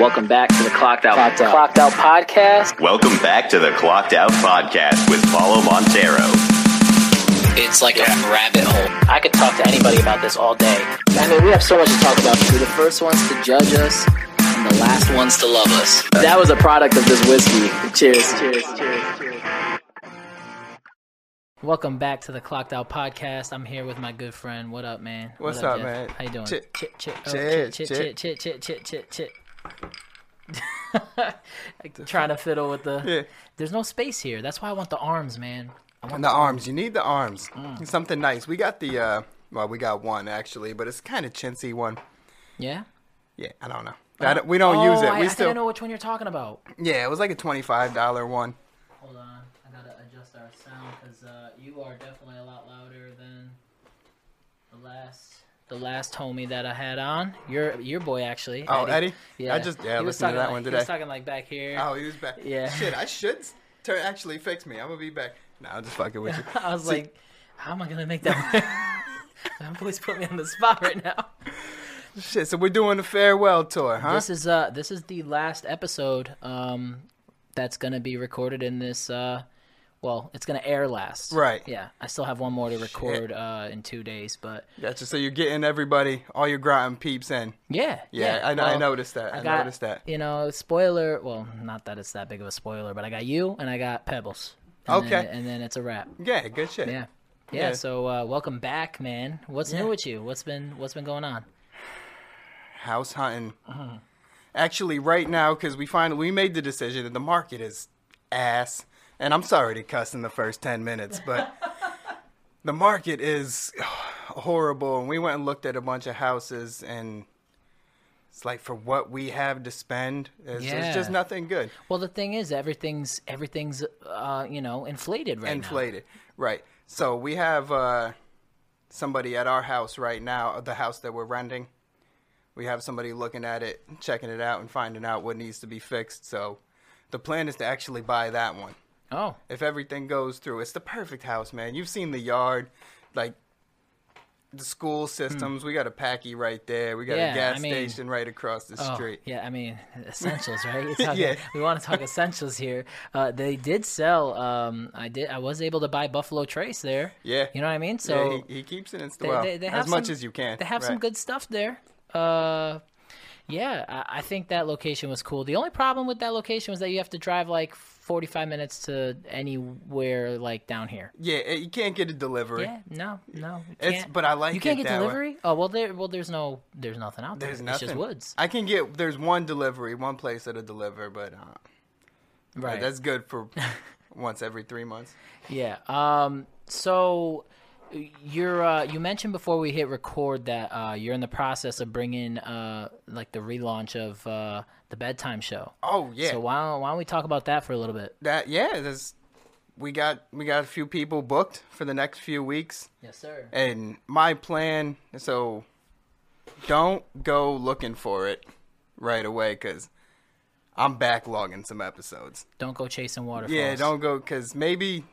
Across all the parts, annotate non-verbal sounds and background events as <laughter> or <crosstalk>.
Welcome back to the Clocked Out, Clocked Out, Clocked Out podcast. Welcome back to the Clocked Out Podcast with Paulo Montero. It's like a rabbit hole. I could talk to anybody about this all day. I mean, we have so much to talk about. We're the first ones to judge us, and the last ones to love us. That was a product of this whiskey. Cheers. Cheers. Cheers. Cheers. Welcome back to the Clocked Out Podcast. I'm here with my good friend. What up, man? What's What up, Jeff? man? How you doing? Chit- chit, chit, oh, chit, chit, chit. chit, chit, chit, chit, chit, chit. <laughs> Trying to fiddle with the. Yeah. There's no space here. That's why I want the arms, man. I want And the arms, you need the arms. Mm. Something nice. We got the, uh, well, we got one actually, but it's kind of chintzy one. Yeah. Yeah, I don't know. I don't- we don't oh, use it. I, We I still, think I know which one you're talking about. yeah, it was like a twenty-five dollar one. Hold on, I gotta adjust our sound because uh, you are definitely a lot louder than the last the last homie that I had on. Your your boy actually. Oh, Eddie? Yeah, I just- yeah, was listened to talking that like, one He was talking like back here. Oh, he was back. Yeah. Shit, I should turn actually fix me. I'm gonna be back. No, I'm just fucking with you. <laughs> I was See- like, how am I gonna make that? <laughs> that boy's put me on the spot right now. shit. So we're doing the farewell tour, huh? This is uh this is the last episode um that's gonna be recorded in this uh well it's gonna air last Right. yeah I still have one more to record uh in two days but Gotcha. So you're getting everybody, all your Groton peeps in. yeah Yeah, I, know I noticed that. I, got, noticed that. you know spoiler well not that it's that big of a spoiler but I got you and I got Pebbles and Okay. then, and then it's a wrap Yeah, good shit. yeah. Yeah, Yeah. so uh, welcome back, man. What's Yeah. new with you? What's been what's been going on? house hunting. Uh-huh. Actually, right now, because we finally we made the decision that the market is ass, and I'm sorry to cuss in the first ten minutes, but <laughs> the market is horrible. And we went and looked at a bunch of houses, and it's like for what we have to spend, it's, it's just nothing good. Well, the thing is, everything's everything's uh, you know inflated right now. Inflated, right? So we have uh, somebody at our house right now, the house that we're renting. We have somebody looking at it, checking it out, and finding out what needs to be fixed. So the plan is to actually buy that one. Oh, If everything goes through, it's the perfect house, man. You've seen the yard, like the school systems. We got a packy right there. We got Yeah, a gas I mean- station right across the oh, street. yeah. I mean, essentials, right? <laughs> Talking, Yeah. We want to talk essentials here. Uh, they did sell. Um, I did. I was able to buy Buffalo Trace there. Yeah. You know what I mean? Yeah, So he, he keeps it in they, well, they, they as much some- as you can. They have some good stuff there. Uh, yeah, I, I think that location was cool. The only problem with that location was that you have to drive like 45 minutes to anywhere like down here. Yeah, eh, you can't get a delivery. Yeah, no, no. It's- but I like You can't get that way. delivery. Oh well, there. Well, there's no. There's nothing out there. There's nothing. It's just woods. I can get. There's one delivery, one place that'll deliver, but uh, Right. that's good for <laughs> once every three months. Yeah. Um. So, you're. Uh, you mentioned before we hit record that uh, you're in the process of bringing uh like the relaunch of uh the bedtime show. Oh yeah, So why don't, why don't we talk about that for a little bit? that yeah. There's we got we got a few people booked for the next few weeks, Yes, sir. and my plan. So don't go looking for it right away because I'm backlogging some episodes. Don't go chasing waterfalls. Yeah, don't go because maybe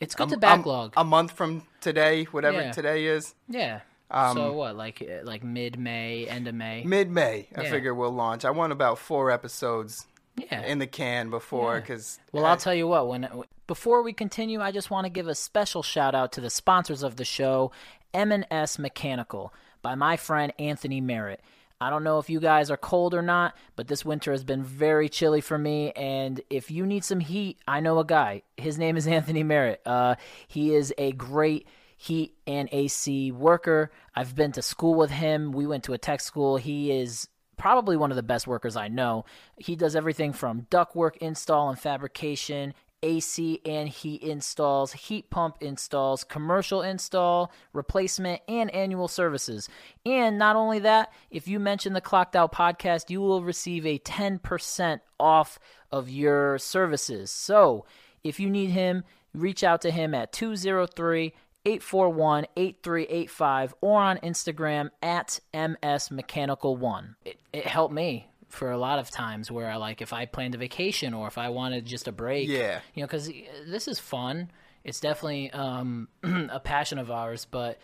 It's good a- to a- backlog. a month from today, whatever Yeah. today is. yeah. Um, so what? Like uh, like mid May, end of May. Mid May, I Yeah. figure we'll launch. I want about four episodes yeah. in the can before Yeah. because Well, I'll tell you what. When before we continue, I just want to give a special shout out to the sponsors of the show, M&S Mechanical, by my friend Anthony Merritt. I don't know if you guys are cold or not, but this winter has been very chilly for me. And if you need some heat, I know a guy. His name is Anthony Merritt. Uh, he is a great heat and AC worker. I've been to school with him. We went to a tech school. He is probably one of the best workers I know. He does everything from ductwork install and fabrication, AC and heat installs, heat pump installs, commercial install, replacement, and annual services. And not only that, if you mention the Clocked Out podcast, you will receive a 10% off of your services. So if you need him, reach out to him at 203 841 8385 or on Instagram at MSMechanical1. It, it helped me for a lot of times where I like if I planned a vacation or if I wanted just a break. Yeah. You know, because this is fun. It's definitely um, <clears throat> a passion of ours, but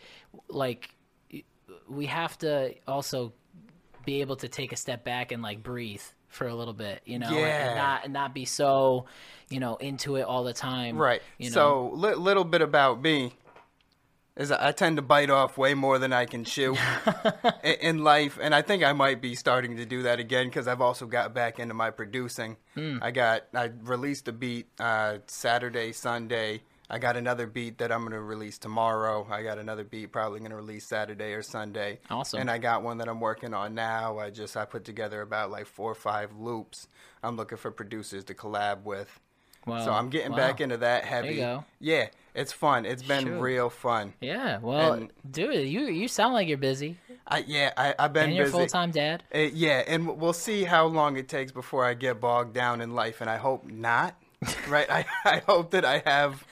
like we have to also be able to take a step back and like breathe for a little bit, you know, Yeah. and not and not be so, you know, into it all the time. Right. You know? So, li- little bit about me is I tend to bite off way more than I can chew <laughs> in, in life, and I think I might be starting to do that again because I've also got back into my producing. Hmm. I got I released a beat uh, Saturday, Sunday. I got another beat that I'm gonna release tomorrow. I got another beat probably gonna release Saturday or Sunday. Awesome. And I got one that I'm working on now. I just I put together about like four or five loops. I'm looking for producers to collab with. So I'm getting wow. back into that heavy. Yeah, it's fun. It's been Shoot. real fun. Yeah, well, And- dude, you you sound like you're busy, I yeah, I, I've been and you're full time dad. Uh, yeah, and we'll see how long it takes before I get bogged down in life, and I hope not. <laughs> right? I I hope that I have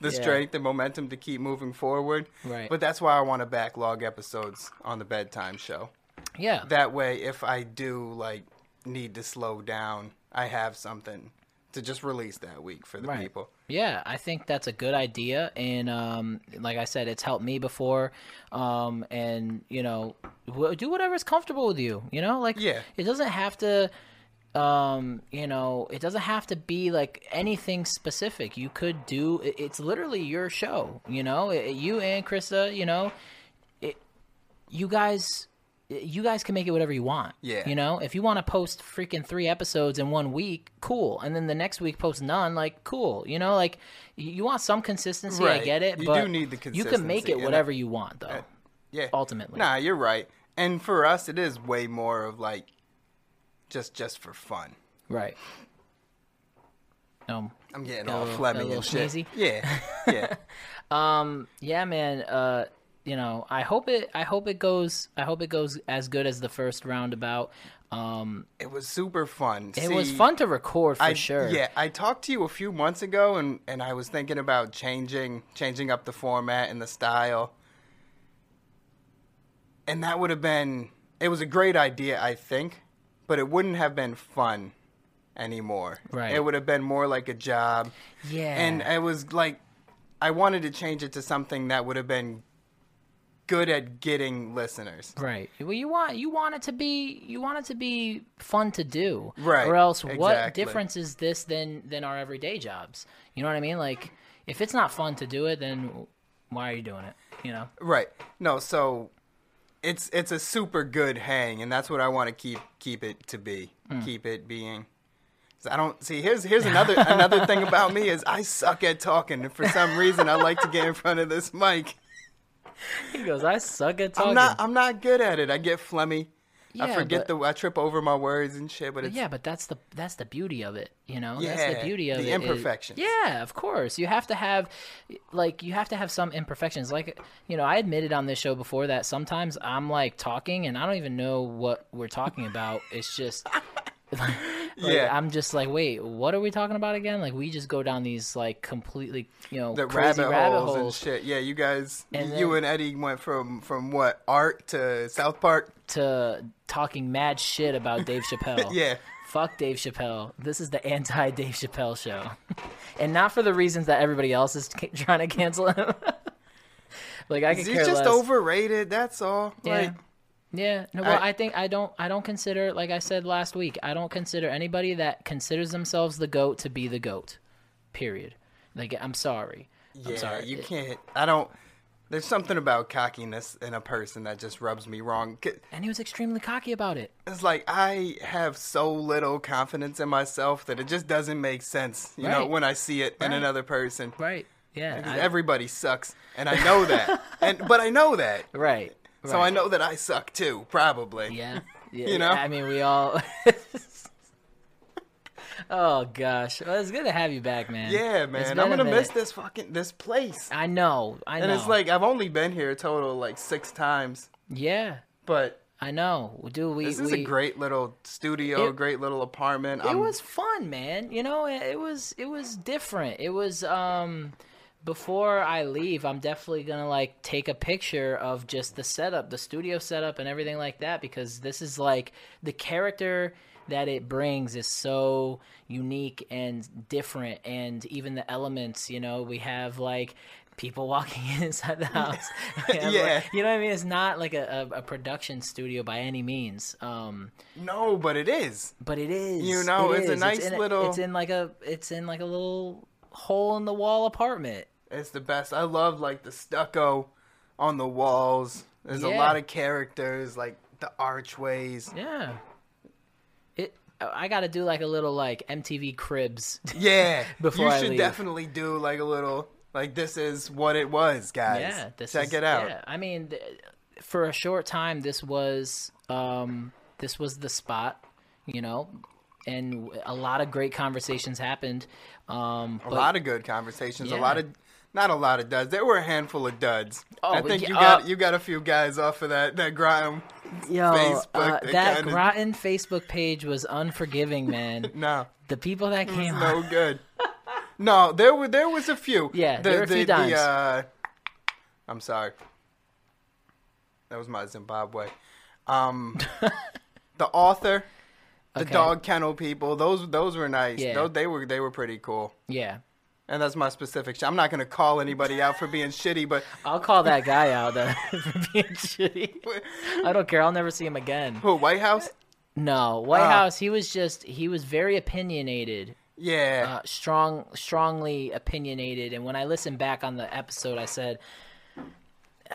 the Yeah. strength and momentum to keep moving forward. Right. But that's why I want to backlog episodes on the bedtime show. Yeah, That way, if I do like need to slow down, I have something to just release that week for the Right. people. Yeah, I think that's a good idea, and um, like I said, it's helped me before. Um, and you know, wh- do whatever's comfortable with you. You know, like Yeah. it doesn't have to. Um, you know, it doesn't have to be like anything specific. You could do. It's literally your show. You know, It- you and Krista. You know, it. You guys. You guys can make it whatever you want. Yeah. You know, if you want to post freaking three episodes in one week, cool. And then the next week post none, like cool. You know, like you want some consistency. I get it, You but do need the consistency. You can make it whatever you want, though. Yeah. Ultimately. Nah, you're right. And for us, it is way more of like just just for fun. right. Um. I'm getting all little- got a phlegmy and shit. sneezy? Yeah, <laughs> yeah. Um. Yeah, man. Uh. You know, I hope it. I hope it goes. I hope it goes as good as the first roundabout. Um. it was super fun. It was fun to record for I, sure. Yeah, I talked to you a few months ago, and and I was thinking about changing changing up the format and the style. And that would have been. It was a great idea, I think, but it wouldn't have been fun anymore. Right. It would have been more like a job. Yeah. And it was like, I wanted to change it to something that would have been good at getting listeners. Right. Well, you want you want it to be you want it to be fun to do. Right, Or else, what difference is this than than our everyday jobs? You know what I mean? Like, if it's not fun to do it, then why are you doing it? You know? Right. No, so it's it's a super good hang, and that's what I want to keep keep it to be. Hmm. Keep it being. I don't see. Here's here's another another thing about me is I suck at talking. And for some reason, I like to get in front of this mic. <laughs> He goes, I suck at talking. I'm not I'm not good at it. I get phlegmy. I forget but- the I trip over my words and shit. But it's yeah, but that's the that's the beauty of it, you know. that's the beauty of it. the it. imperfections. yeah, of course. You have to have, like, you have to have some imperfections. Like, you know, I admitted on this show before that sometimes I'm like talking and I don't even know what we're talking about. It's just. <laughs> <laughs> Like, Yeah. I'm just like, wait, what are we talking about again? Like, we just go down these like completely, you know, the crazy rabbit, rabbit, holes, and shit. Yeah, you guys, And you then- and Eddie went from from what art to South Park. to talking mad shit about Dave Chappelle. <laughs> Yeah. Fuck Dave Chappelle. This is the anti Dave Chappelle show. <laughs> and not for the reasons that everybody else is ca- trying to cancel him. like I could He's just less. overrated. That's all. Yeah. Like, Yeah. No, well, I- I, think I don't. I don't consider, like I said last week, I don't consider anybody that considers themselves the goat to be the goat. Period. Like I'm sorry. Yeah, I'm sorry. you can't. I don't. There's something about cockiness in a person that just rubs me wrong. And he was extremely cocky about it. It's like I have so little confidence in myself that it just doesn't make sense. You know, when I see it in another person. Right. Yeah. I- Everybody sucks, and I know that. <laughs> and but I know that, right. So I know that I suck too, probably. Yeah. <laughs> yeah You know? I mean, we all. <laughs> oh gosh, well, it's good to have you back, man. Yeah, man. I'm gonna miss this fucking this place. I know. I know. And it's like I've only been here a total like six times, yeah, but I know, dude. We this is we, a great little studio, It- great little apartment. It I'm- was fun, man. You know, it, it was it was different. It was um before I leave, I'm definitely gonna like take a picture of just the setup, the studio setup, and everything like that because this is like the character that it brings is so unique and different, and even the elements. You know, we have like people <laughs> walking inside the house. <laughs> Yeah. like, you know what I mean? It's not like a, a, a production studio by any means. Um, No, but it is. but it is. You know, it it's a is. nice in little- It's in like a. It's in like a little hole in the wall apartment. It's the best. I love like the stucco on the walls. There's a lot of characters, like the archways. Yeah. It. I got to do like a little like MTV Cribs. <laughs> Yeah, <laughs> Before you I should leave. definitely do like a little like this is what it was, guys. Yeah, this check is- it out. Yeah, I mean, th- for a short time, this was um, this was the spot, you know, and a lot of great conversations happened. Um, A but- lot of good conversations. A lot of not a lot of duds. There were a handful of duds. Oh, I think yeah, you got uh, you got a few guys off of that that Graham. yo, Facebook, uh, they that kinda- Groton Facebook page was unforgiving, man. <laughs> No, the people that it was came no good. No, there were there was a few. Yeah, there were a few the, dimes. uh, I'm sorry. That was my Zimbabwe. Um, <laughs> the author, the Okay. dog kennel people. Those those were nice. Yeah. Those, they were they were pretty cool. yeah. And that's my specific. Sh- I'm not gonna call anybody out for being shitty, but <laughs> I'll call that guy out uh, <laughs> for being shitty. I don't care. I'll never see him again. who White House? No, White Oh. House. He was just he was very opinionated. Yeah, uh, strong, strongly opinionated. And when I listened back on the episode, I said,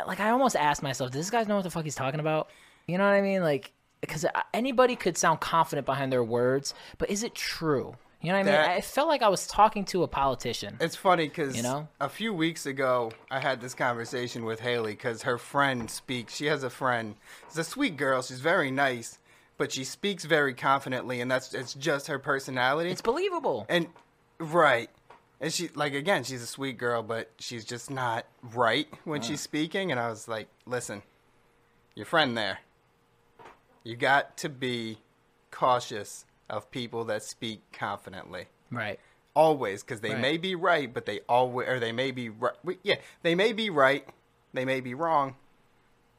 like, I almost asked myself, does this guy know what the fuck he's talking about? You know what I mean? Like, because uh, anybody could sound confident behind their words, but is it true? You know what I mean? That- I felt like I was talking to a politician. It's funny because You know? a few weeks ago I had this conversation with Haley because her friend speaks. She has a friend. She's a sweet girl. She's very nice, but she speaks very confidently, and that's it's just her personality. It's believable. and right, and she like again, she's a sweet girl, but she's just not right when mm. she's speaking. And I was like, listen, your friend there, you got to be cautious of people that speak confidently Right. always because they Right. may be right, but they always or they may be right. Yeah, they may be right, they may be wrong,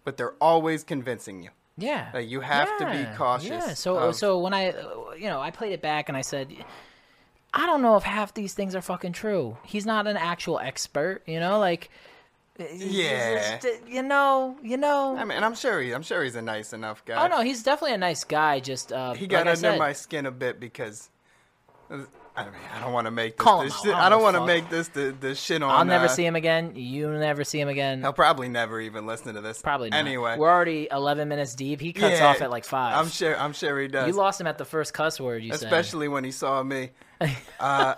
but they're always convincing you. Yeah. Like, you have to be cautious Yeah. So of- so when I uh, you know, I played it back and I said I don't know if half these things are fucking true. He's not an actual expert, you know, like Yeah. just, you know, you know. I mean, I'm sure he, I'm sure he's a nice enough guy. oh no, he's definitely a nice guy. Just uh, he got like I under said, my skin a bit because. uh, I mean, I don't want to make this. This shit, I I don't don't want to make this the, the shit on. I'll never uh, see him again. You'll never see him again. He'll probably never even listen to this. Probably not. Anyway, we're already 11 minutes deep. He cuts Yeah, off at like five. I'm sure. I'm sure he does. you lost him at the first cuss word. You said. especially when he saw me. <laughs> Uh,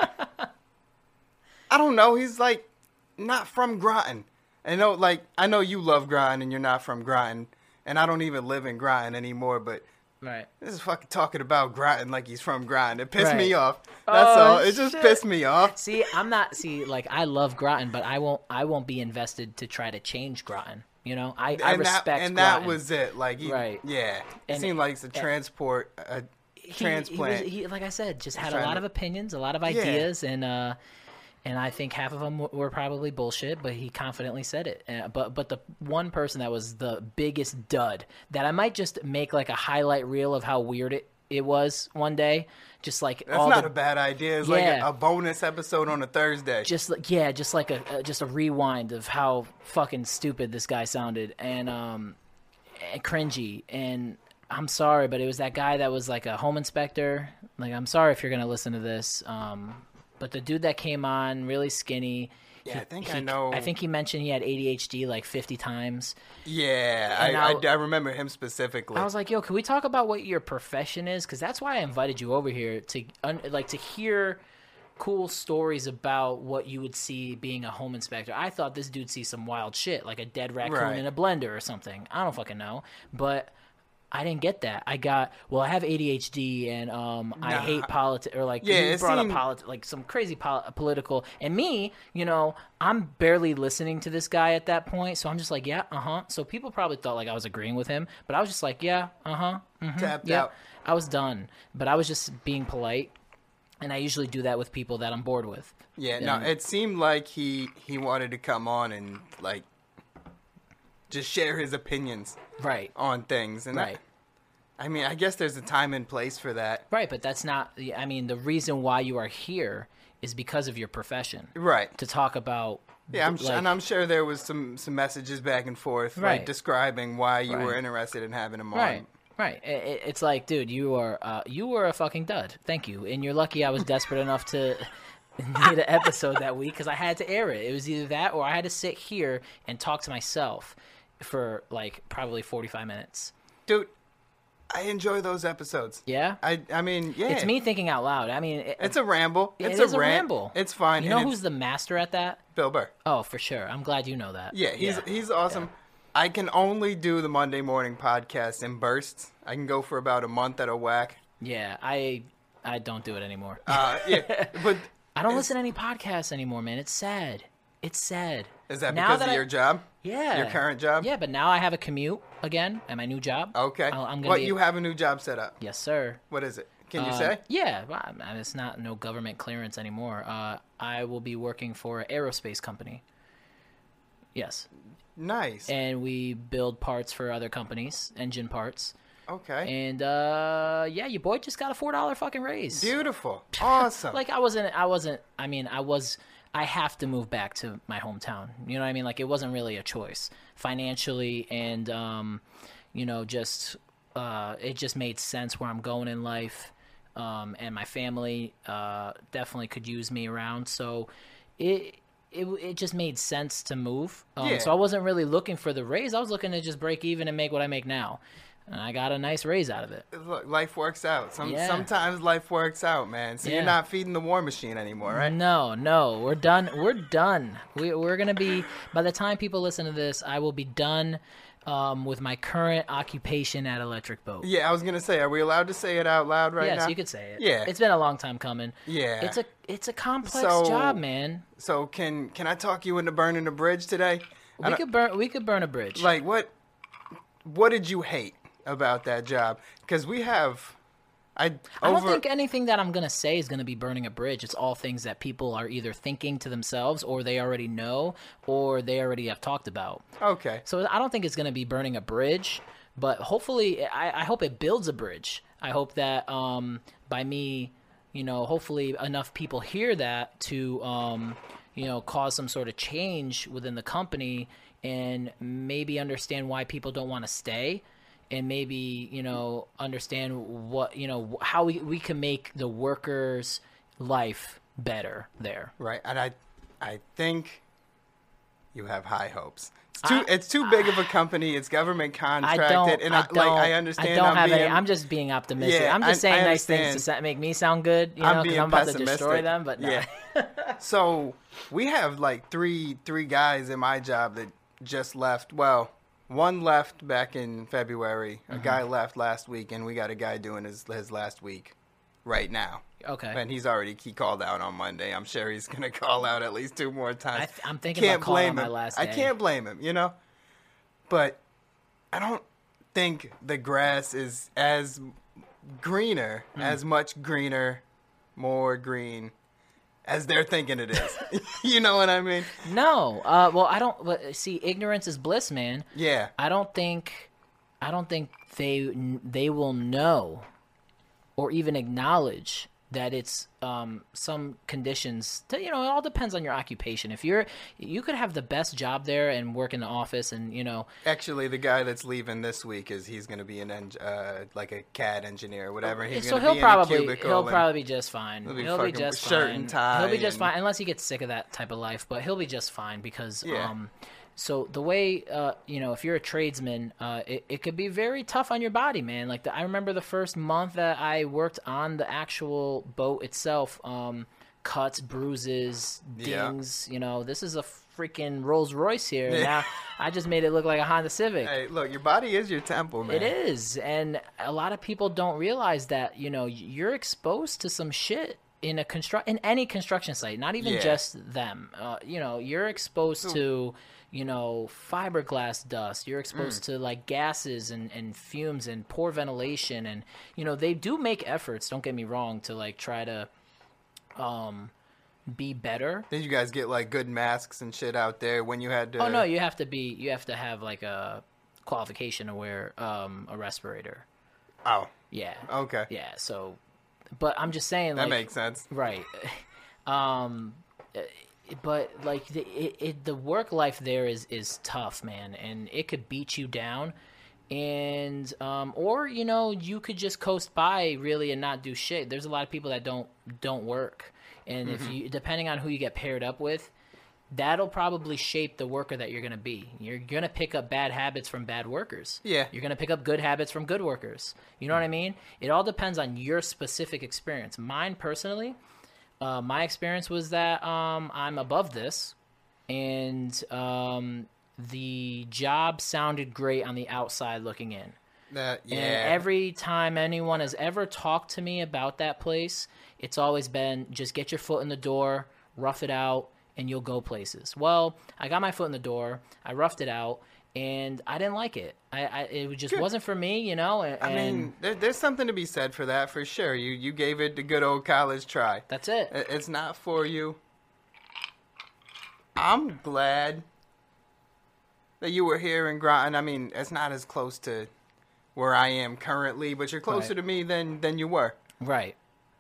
I don't know. He's like not from Groton. I know, like I know you love Groton and you're not from Groton, and I don't even live in Groton anymore. But right. this is fucking talking about Groton like he's from Groton. It pissed me off. That's Oh, all. It just shit. pissed me off. See, I'm not. See, like I love Groton, but I won't. I won't be invested to try to change Groton. You know, I, I and respect that, and Groton. that was it. Like, he, Right. Yeah, it And- seemed like it's a transport, a He- transplant. He, was, he, like I said, just had a lot to- of opinions, a lot of ideas, and uh, and I think half of them were probably bullshit. But he confidently said it. Uh, but but the one person that was the biggest dud that I might just make like a highlight reel of how weird it it was one day, just like That's not the a bad idea. It's like Yeah. a, a bonus episode on a Thursday. just like yeah, just like a uh, just a rewind of how fucking stupid this guy sounded and um and cringy and I'm sorry, but it was that guy that was like a home inspector. Like I'm sorry if you're gonna listen to this, um, but the dude that came on really skinny. Yeah, I think he- I know. I think he mentioned he had ADHD like 50 times. Yeah, I, I, I- I remember him specifically. I was like, "Yo, can we talk about what your profession is? Because that's why I invited you over here to un- like to hear cool stories about what you would see being a home inspector. I thought this dude sees some wild shit, like a dead raccoon Right. in a blender or something. I don't fucking know, but I didn't get that. I got well, I have ADHD and um, I hate politics or like Yeah, it brought seemed- up politics, like some crazy pol- political. And me, you know, I'm barely listening to this guy at that point, so I'm just like, yeah, uh huh. So people probably thought like I was agreeing with him, but I was just like, yeah, uh huh, Tapped yeah. out. I was done, but I was just being polite, and I usually do that with people that I'm bored with. Yeah, no, it seemed like he he wanted to come on and like just share his opinions Right. on things, and Right. I mean, I guess there's a time and place for that. Right, but that's not. I mean, the reason why you are here is because of your profession. Right. To talk about. Yeah, I'm, like, and I'm sure there was some some messages back and forth, Right. like describing why you were interested in having him on. Right. Right. It's like, dude, you are uh, you were a fucking dud. Thank you, and you're lucky I was <laughs> desperate enough to <laughs> need an episode that week because I had to air it. It was either that or I had to sit here and talk to myself for like probably 45 minutes. Dude, I enjoy those episodes. Yeah. I I mean, yeah. It's me thinking out loud. I mean, it, It's a ramble. it It's is a, rant. ramble. It's fine. You know who's the master at that? Bill Burr. Oh, for sure. I'm glad you know that. Yeah, he's he's awesome. I can only do the Monday morning podcast in bursts. I can go for about a month at a whack. Yeah, I I don't do it anymore. Uh, yeah, <laughs> but I don't listen to any podcasts anymore, man. It's sad. It's sad. Is that Now because that of I- your job? Yeah. Your current job? Yeah, but now I have a commute again at my new job. Okay. I'll- I'm gonna What be- you have a new job set up? Yes, sir. What is it? Can you Uh, say? Yeah, well, it's not no government clearance anymore. Uh, I will be working for an aerospace company. Yes, Nice. and we build parts for other companies, engine parts. okay. And uh, yeah, your boy just got a four dollar fucking raise. Beautiful. <laughs> Awesome. like I wasn't I wasn't I mean I was I have to move back to my hometown. You know what I mean? Like it wasn't really a choice financially and um you know just uh it just made sense where I'm going in life. Um and my family uh definitely could use me around. So it it, it just made sense to move. Um, Yeah. So I wasn't really looking for the raise. I was looking to just break even and make what I make now. And I got a nice raise out of it. Look, life works out. Some Yeah. sometimes life works out, man. So Yeah. you're not feeding the war machine anymore, right? No, no, we're done. We're done. We, we're gonna be. By the time people listen to this, I will be done um, with my current occupation at Electric Boat. Yeah, I was gonna say, are we allowed to say it out loud right yes, now? you could say it. Yeah. it's been a long time coming. Yeah. it's a it's a complex So- job, man. So can can I talk you into burning a bridge today? We could burn. We could burn a bridge. like what what did you hate about that job? Because we have, I I don't think anything that I'm gonna say is gonna be burning a bridge. It's all things that people are either thinking to themselves, or they already know, or they already have talked about. okay. So I don't think it's going to be burning a bridge, but hopefully, I, I hope it builds a bridge. I hope that um, by me, you know, hopefully enough people hear that to, um, you know, cause some sort of change within the company and maybe understand why people don't want to stay and maybe, you know, understand what, you know, how we, we can make the workers' life better there. Right, and I I think you have high hopes. It's too I- it's too big of a company. It's government I contracted, and I, I, don't. like I understand. I don't am have being, any. I'm just being optimistic. Yeah, I'm just I- saying I nice things to make me sound good. You know, I'm being I'm about to destroy them. But no. yeah. <laughs> so we have like three three guys in my job that just left. Well, one left back in February. Mm-hmm. A guy left last week, and we got a guy doing his his last week right now. okay. And he's already he called out on Monday. I'm sure he's gonna <laughs> call out at least two more times. I th- I'm thinking can't about calling blame him. I can't blame him. You know, but I don't think the grass is as greener, Hmm. as much greener, more green as they're thinking it is. <laughs> you know what I mean? No. Uh. Well, I don't. See, ignorance is bliss, man. Yeah. I don't think. I don't think they they will know, or even acknowledge that it's um, some conditions. To, you know, it all depends on your occupation. If you're, you could have the best job there and work in the office, and you know, Actually, the guy that's leaving this week is he's going to be an eng- uh, like a CAD engineer or whatever. He's so he'll be probably in a cubicle he'll probably be just fine. He'll be He'll be just shirt fine. and tie He'll be just and- fine unless he gets sick of that type of life. But he'll be just fine because Yeah. um, so the way uh, you know if you're a tradesman, uh, it it could be very tough on your body, man. Like the, I remember the first month that I worked on the actual boat itself, um, cuts, bruises, Yeah. dings. You know, this is a freaking Rolls Royce here. Yeah. <laughs> Now I just made it look like a Honda Civic. Hey, look, your body is your temple, man. It is, and a lot of people don't realize that you know you're exposed to some shit in a construct in any construction site, not even Yeah. just them. Uh, you know, you're exposed to you know fiberglass dust. You're exposed Mm. to like gases and and fumes and poor ventilation, and you know they do make efforts. Don't get me wrong to like try to um be better. Did you guys get like good masks and shit out there when you had to? Oh no, you have to be you have to have like a qualification to wear um, a respirator. Oh, Yeah. okay. Yeah. So, but I'm just saying, That like, makes sense. right. <laughs> Um, but like the it, it, the work life there is is tough, man, and it could beat you down. And um, or you know you could just coast by really and not do shit. There's a lot of people that don't don't work, and if you depending on who you get paired up with, that'll probably shape the worker that you're going to be. You're going to pick up bad habits from bad workers. Yeah. You're going to pick up good habits from good workers. You know what I mean? It all depends on your specific experience. Mine personally, uh, my experience was that um, I'm above this, and um, the job sounded great on the outside looking in. That yeah. And every time anyone has ever talked to me about that place, it's always been just get your foot in the door, rough it out, and you'll go places. Well, I got my foot in the door, I roughed it out, and I didn't like it. I, I it just wasn't for me, you know. And, I mean, there, there's something to be said for that for sure. You you gave it the good old college try. that's it. It- It's not for you. I'm glad that you were here in Groton. I mean, it's not as close to where I am currently, but you're closer Right. to me than than you were. Right.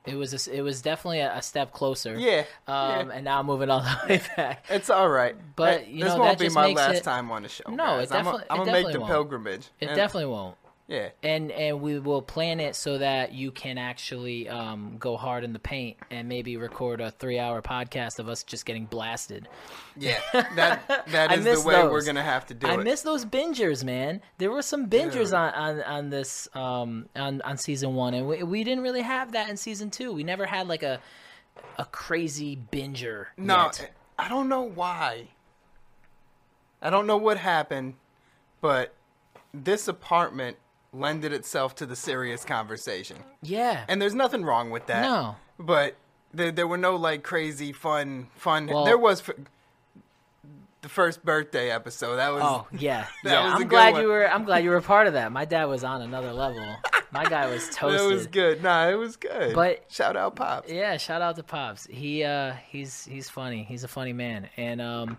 It was a it was definitely a, a step closer. Yeah, Um, yeah. and now moving all the way back. It's all right. But, That- you this know, won't be my last it- time on the show. No, guys. it definitely- I'm gonna make the won't. pilgrimage. It And- definitely won't. Yeah. and and we will plan it so that you can actually um, go hard in the paint and maybe record a three hour podcast of us just getting blasted. Yeah. <laughs> That that is the way those. we're gonna have to do I it. I miss those bingers, man. There were some bingers on, on on this um on on season one, and we, we didn't really have that in season two. We never had like a a crazy binger. No, yet. I don't know why. I don't know what happened, but this apartment lended itself to the serious conversation. yeah, And there's nothing wrong with that. No. But there, there were no like crazy fun fun. Well- there was f- the first birthday episode. That was Oh yeah, <laughs> That yeah. was a I'm good glad one. you were. I'm glad you were a <laughs> part of that. My dad was on another level. My guy was <laughs> toasted. it was good. Nah, it was good. But- shout out pops. Yeah, shout out to Pops. He uh he's he's funny. He's a funny man. And um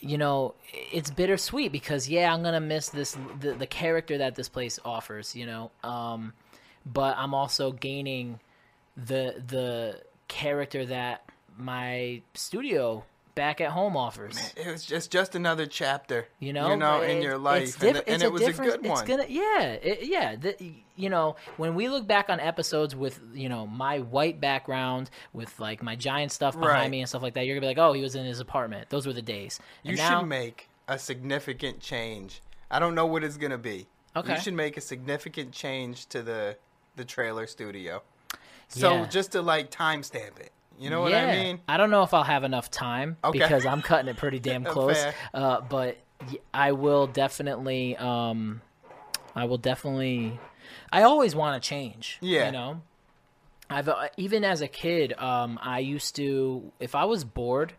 you know, it's bittersweet because yeah, I'm to miss this the, the character that this place offers, you know. Um but I'm also gaining the the character that my studio back at home offers. It was just just another chapter. You know, you know, in It- your it's life, diff- and, it- and it's it was a different- good it's one. Gonna, yeah, it, yeah. The, you know, when we look back on episodes with you know my white background, with like my giant stuff behind Right. me and stuff like that, you're gonna be like, oh, he was in his apartment. Those were the days. You now, should make a significant change. I don't know what it's gonna be. Okay. You should make a significant change to the the trailer studio. So Yeah. just to like timestamp it. You know what yeah, I mean? I don't know if I'll have enough time Okay. because I'm cutting it pretty damn <laughs> close. Uh, but I will definitely. Um, I will definitely. I always want to change. Yeah. You know. I've uh, even as a kid, um, I used to if I was bored,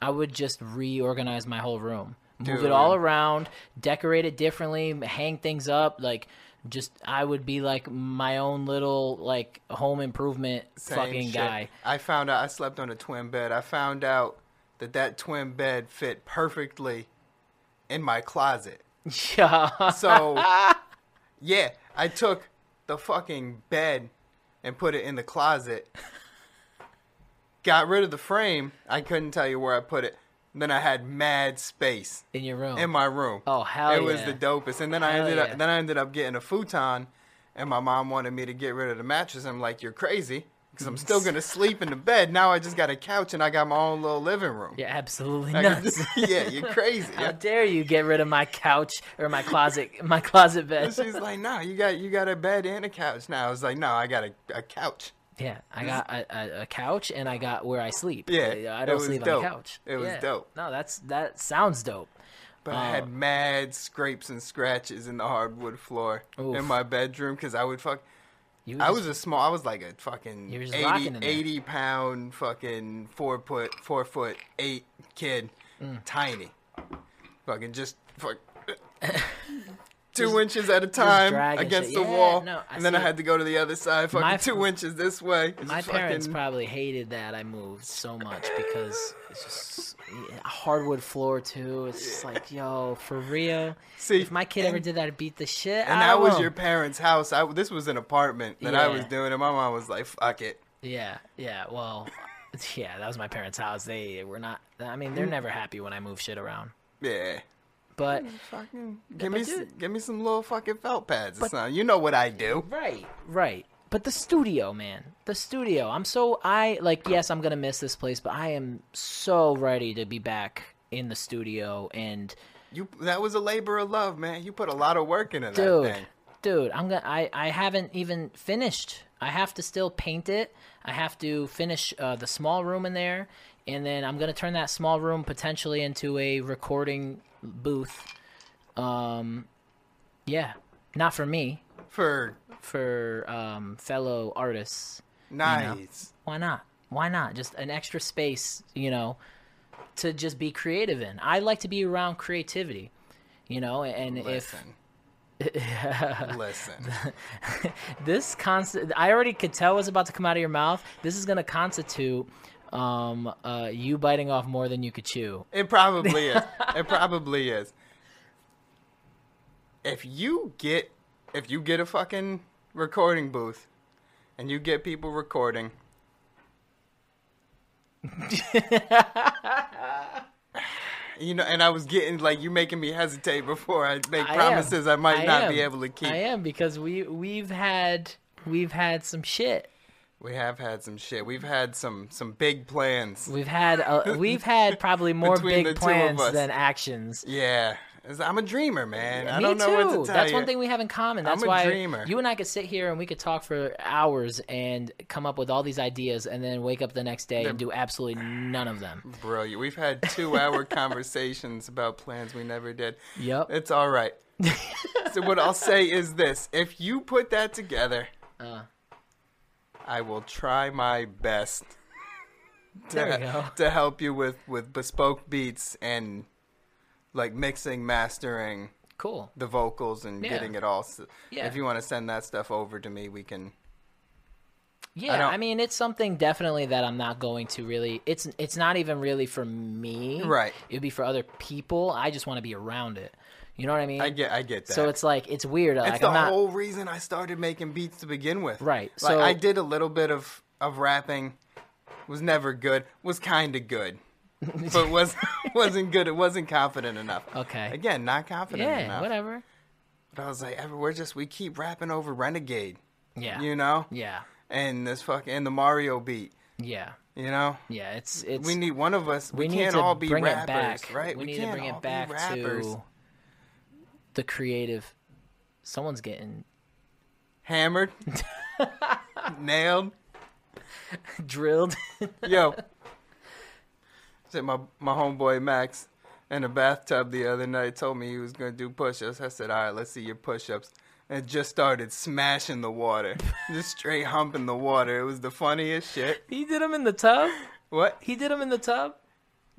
I would just reorganize my whole room, move Dude. it all around, decorate it differently, hang things up. Like, just I would be like my own little like home improvement Same fucking shit. guy. I found out I slept on a twin bed. I found out that that twin bed fit perfectly in my closet. <laughs> Yeah. So yeah, I took the fucking bed and put it in the closet. Got rid of the frame. I couldn't tell you where I put it. Then I had mad space in your room. in my room. Oh, hell It was the dopest. And then I ended yeah. up then I ended up getting a futon and my mom wanted me to get rid of the mattress. I'm like, "You're crazy." Because I'm still gonna <laughs> sleep in the bed. Now I just got a couch and I got my own little living room. You're absolutely can- <laughs> nuts. <laughs> yeah, you're crazy. How dare you get rid of my couch or my closet, my closet bed? And she's like, "No, you got you got a bed and a couch now." I was like, "No, I got a, a couch." Yeah, I got a, a, couch and I got where I sleep. Yeah, I don't sleep dope. on a couch. It was Yeah. dope. No, that's that sounds dope. But I had mad scrapes and scratches in the hardwood floor Oof. in my bedroom because I would fuck. I was a small. I was like a fucking You were just 80, rocking in there. 80 pound fucking four foot four foot eight kid, Mm. tiny, fucking just fuck. <laughs> Two inches at a time against shit. the Yeah, wall, no, and then I had to go to the other side, fucking My- two inches this way. It's my just parents fucking- probably hated that I moved so much because it's just a hardwood floor too. It's just like, yo, for real. See, if my kid ever did that, it'd beat the shit. And that was him. your parents' house. I, this was an apartment that I was doing, and my mom was like, "Fuck it." Yeah, yeah. Well, <laughs> yeah, that was my parents' house. They were not. I mean, they're mm. never happy when I move shit around. Yeah. But Fucking give me, s dude- give me some little fucking felt pads or something. You know what I do. right, right. But the studio, man, the studio. I'm so I like. Yes, I'm gonna miss this place, but I am so ready to be back in the studio and. You that was a labor of love, man. You put a lot of work into that dude thing. dude i'm gonna i i haven't even finished i have to still paint it i have to finish uh, the small room in there and then i'm gonna turn that small room potentially into a recording booth um yeah not for me For for um fellow artists nice. why not why not just an extra space you know to just be creative in i like to be around creativity you know and if Listen. <laughs> Listen. this const- I already could tell was about to come out of your mouth. This is going to constitute um, uh, you biting off more than you could chew. It probably is. It probably is. If you get if you get a fucking recording booth and you get people recording You know, and I was getting like you making me hesitate before I make I am. promises I might not am. be able to keep. I am because we we've had we've had some shit. We have had some shit. We've had some some big plans. We've had uh, <laughs> we've had probably more big the two of plans than actions. Yeah, I'm a dreamer, man. I Me don't know too. what to tell That's you. one thing we have in common. That's I'm a why dreamer. you and I could sit here and we could talk for hours and come up with all these ideas, and then wake up the next day and do absolutely none of them. Brilliant. We've had two hour <laughs> conversations about plans we never did. Yep. It's all right. <laughs> so what I'll say is this: if you put that together, Uh. I will try my best <laughs> to, There we go. to help you with with bespoke beats and like mixing, mastering Cool. the vocals and Yeah. getting it all. So Yeah. If you want to send that stuff over to me, we can. Yeah, don't- I, mean it's something definitely that I'm not going to really. It's it's not even really for me. Right. It'd be for other people. I just want to be around it. You know what I mean? I get, I get that. So it's like it's weird. It's like the I'm not. whole reason I started making beats to begin with. Right, Like so- I did a little bit of of rapping. Was never good. Was kind of good. <laughs> but was <laughs> wasn't good. It wasn't confident enough. Okay. Again, not confident yeah, enough. whatever. But I was like, we're just we keep rapping over Renegade, Yeah. you know, Yeah. and this fucking and the Mario beat, Yeah. you know. Yeah. It's it's. we need one of us. We, we can't all be rappers, back. right? We, need to bring it back rappers. to the creative. Someone's getting hammered, <laughs> nailed. drilled. Yo, <laughs> said my my homeboy Max in the bathtub the other night told me he was gonna do push-ups. I said, all right, let's see your push-ups. And just started smashing the water, <laughs> just straight humping the water. It was the funniest shit. he did them in the tub. What? He did them in the tub.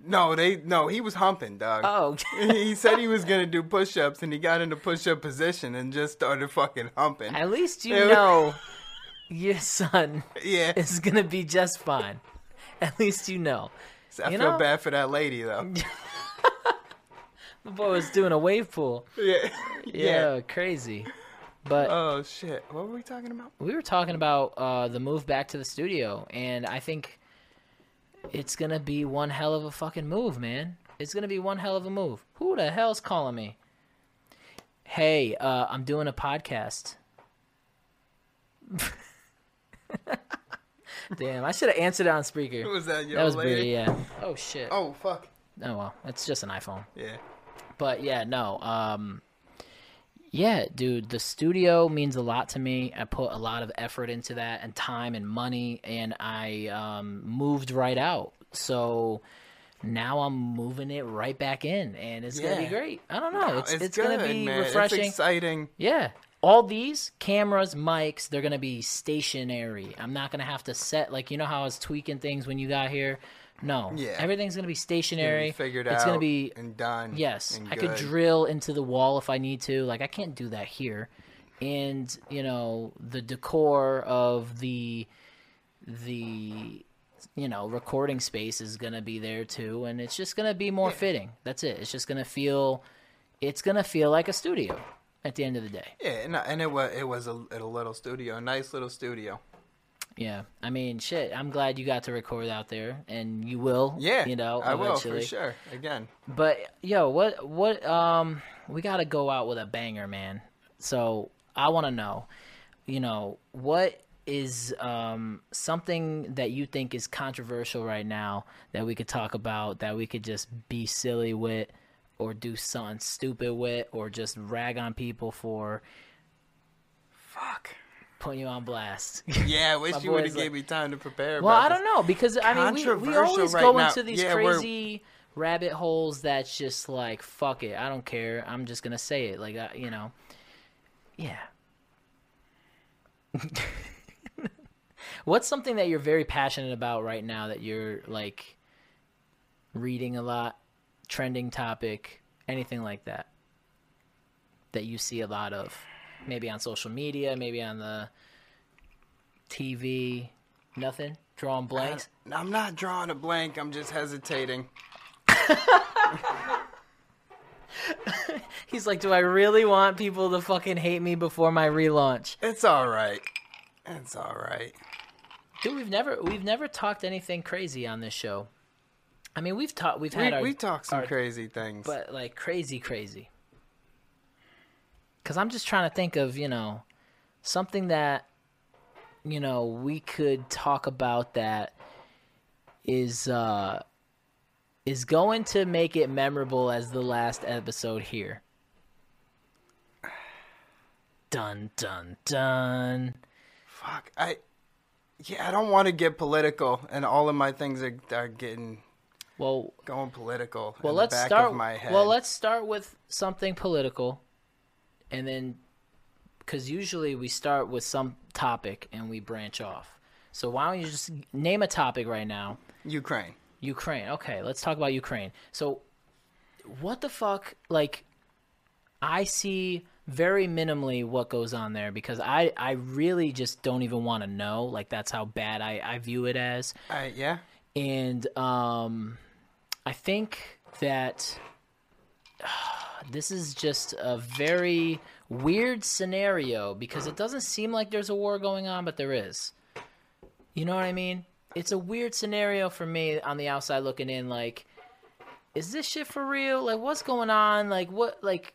No, they no, he was humping, dog. Oh. <laughs> he said he was gonna do push-ups, and he got into push-up position and just started fucking humping. At least you It was- know your son yeah, is gonna be just fine. At least you know. I you feel know- bad for that lady though. <laughs> My boy was doing a wave pool. <laughs> yeah, Yeah, crazy. But Oh shit, what were we talking about? we were talking about uh, the move back to the studio, and I think it's gonna be one hell of a fucking move, man. It's gonna be one hell of a move. Who the hell's calling me? Hey, uh, I'm doing a podcast. <laughs> Damn, I should have answered it on speaker. Was that your That was lady? yeah. Oh shit. Oh. Fuck. Oh well, it's just an iPhone. Yeah. But yeah, no. Um yeah, dude, the studio means a lot to me. I put a lot of effort into that and time and money and I um moved right out. So now I'm moving it right back in and it's going to be great. I don't know. It's it's, good, going to be man. refreshing. It's exciting. Yeah. All these cameras, mics, they're going to be stationary. I'm not going to have to set like you know how I was tweaking things when you got here? No. Yeah. Everything's going to be Gonna stationary. be figured it's out. going to be and done. Yes, and I could good. drill into the wall if I need to. Like I can't do that here. And you know the decor of the the you know, recording space is gonna be there too, and it's just gonna be more fitting. That's it. It's just gonna feel, it's gonna feel like a studio at the end of the day. Yeah, and, and it was it was a, a little studio, a nice little studio. Yeah, I mean, shit. I'm glad you got to record out there, and you will. Yeah, you know, I will for sure. Again, But yo, what what um we got to go out with a banger, man. So, I want to know, you know, what is um something that you think is controversial right now that we could talk about that we could just be silly with or do something stupid with or just rag on people for fuck. Putting you on blast. <laughs> Yeah, I wish you would have gave me time to prepare. Well, I don't know because I mean we, we always right go now. into these Yeah, we're- crazy rabbit holes that's just like fuck it, I don't care. I'm just gonna say it like I, you know, yeah. <laughs> What's something that you're very passionate about right now that you're like reading a lot, trending topic, anything like that that you see a lot of, maybe on social media, maybe on the TV, nothing, drawing blanks. I- I'm not drawing a blank. I'm just hesitating. <laughs> He's like, do I really want people to fucking hate me before my relaunch? It's all right. It's all right. Dude, we've never we've never talked anything crazy on this show. I mean, we've talked we've We, had our we talk some our- crazy things. but like crazy crazy. Cuz I'm just trying to think of, you know, something that you know, we could talk about that is uh is going to make it memorable as the last episode here. Dun dun dun. fuck. I yeah, I don't want to get political, and all of my things are are getting Well, going political. well let's start Of my head. well let's start with something political and then because usually we start with some topic and we branch off. So why don't you just name a topic right now? Ukraine. ukraine. Okay let's talk about ukraine. So what the fuck like i see very minimally what goes on there because i i really just don't even want to know like that's how bad i i view it as. I yeah. and um, I think that <sighs> this is just a very weird scenario because it doesn't seem like there's a war going on, but there is. You know what I mean? It's a weird scenario for me on the outside looking in. Like, is this shit for real? Like, what's going on? Like, what? Like,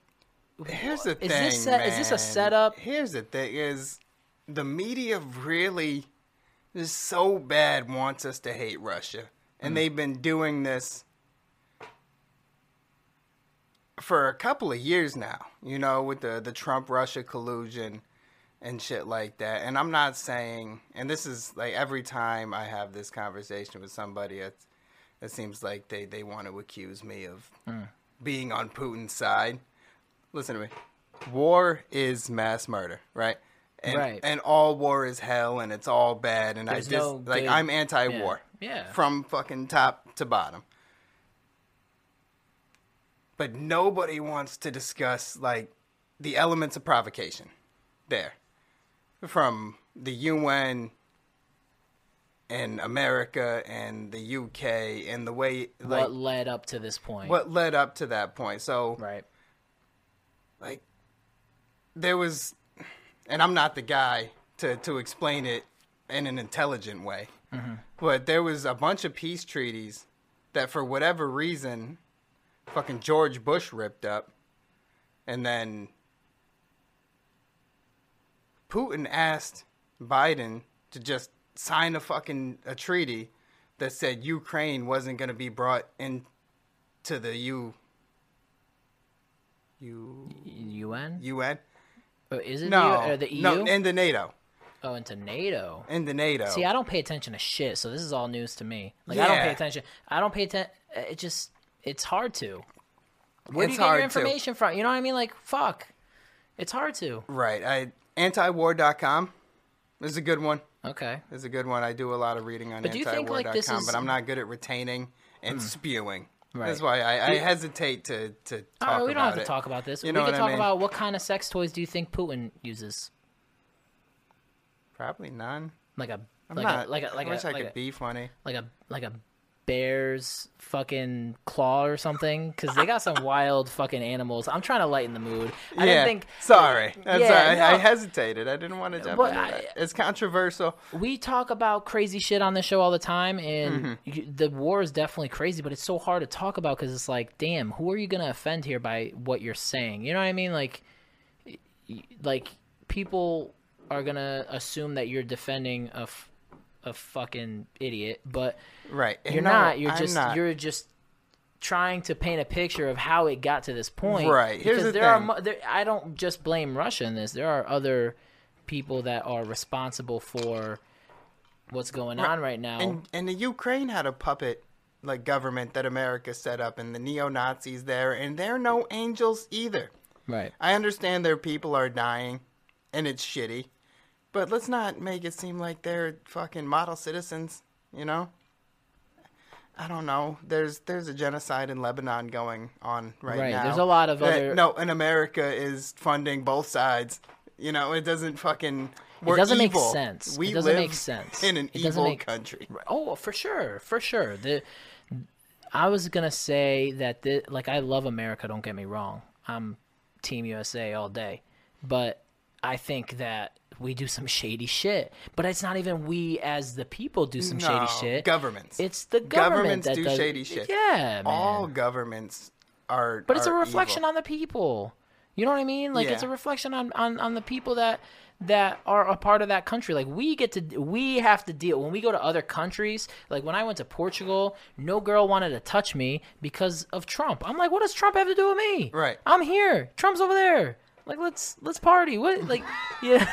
Here's the Is thing. this set- is this a setup? Here's the thing: is the media really is so bad wants us to hate Russia, and Mm. they've been doing this for a couple of years now. You know, with the the Trump Russia collusion and shit like that. And I'm not saying, and this is like every time I have this conversation with somebody, it, it seems like they they want to accuse me of Mm. being on Putin's side listen to me. War is mass murder, right? And, Right. And all war is hell, and it's all bad. And There's I just no like I'm anti-war. Yeah. Yeah. From fucking top to bottom. But nobody wants to discuss like the elements of provocation. There, from the UN and America and the UK and the way like what led up to this point? what led up to that point. So Right. like there was and i'm not the guy to, to explain it in an intelligent way mm-hmm. but there was a bunch of peace treaties that for whatever reason fucking george bush ripped up and then putin asked biden to just sign a fucking a treaty that said ukraine wasn't going to be brought into the u u UN? un Oh, is it no, the, U- or the EU? no, in the NATO, oh, into NATO. in the NATO. See, I don't pay attention to shit, so this is all news to me. Like I don't pay attention. I don't pay attention. It just it's hard to. Where do you get your hard to. information from? You know what I mean? Like fuck, it's hard to. right, I antiwar.com is a good one. Okay. Is a good one. I do a lot of reading on But you like, but I'm not good at retaining and hmm. spewing. Right. That's why I, I hesitate to to talk All right, we don't about have to it. talk about this. You we know can what I talk mean? about what kind of sex toys do you think Putin uses? Probably none. Like a I'm like not. a like a like I wish a I like could a, be funny. like a like a bear's fucking claw or something because they got some <laughs> wild fucking animals. I'm trying to lighten the mood. I yeah. didn't think Sorry. That's Yeah, sorry. I, I hesitated. I didn't want to jump But into I- that. It's controversial. we talk about crazy shit on the show all the time, and Mm-hmm. you- the war is definitely crazy, but it's so hard to talk about because it's like, damn, who are you gonna offend here by what you're saying? You know what I mean? Like, like people are gonna assume that you're defending a, f- a fucking idiot, but Right. And you're no, not. You're I'm just not. you're just trying to paint a picture of how it got to this point. Right. Here's Because the there are thing. mo- there, I don't just blame Russia in this. There are other people that are responsible for what's going on right now. And and the Ukraine had a puppet like government that America set up, and the neo Nazis there, and they're no angels either. right. I understand their people are dying, and it's shitty, but let's not make it seem like they're fucking model citizens. You know. I don't know. There's there's a genocide in Lebanon going on right, Right, now. there's a lot of that- other- No, and America is funding both sides. You know, it doesn't fucking. We're doesn't make sense. We It doesn't live make sense. in an It evil make- country. Oh, for sure, for sure. The I was gonna say that the like I love America. Don't get me wrong. I'm Team USA all day, but I think that we do some shady shit. But it's not even we as the people do some No, shady shit. governments. It's the government Governments that do does, shady shit. Yeah, man. All governments are. But it's a reflection evil. on the people. You know what I mean? Like it's a reflection on, on, on the people that that are a part of that country. Like we get to we have to deal when we go to other countries. Like when I went to Portugal, no girl wanted to touch me because of Trump. I'm like, what does Trump have to do with me? Right. I'm here. Trump's over there. Like let's let's party. What like <laughs> yeah.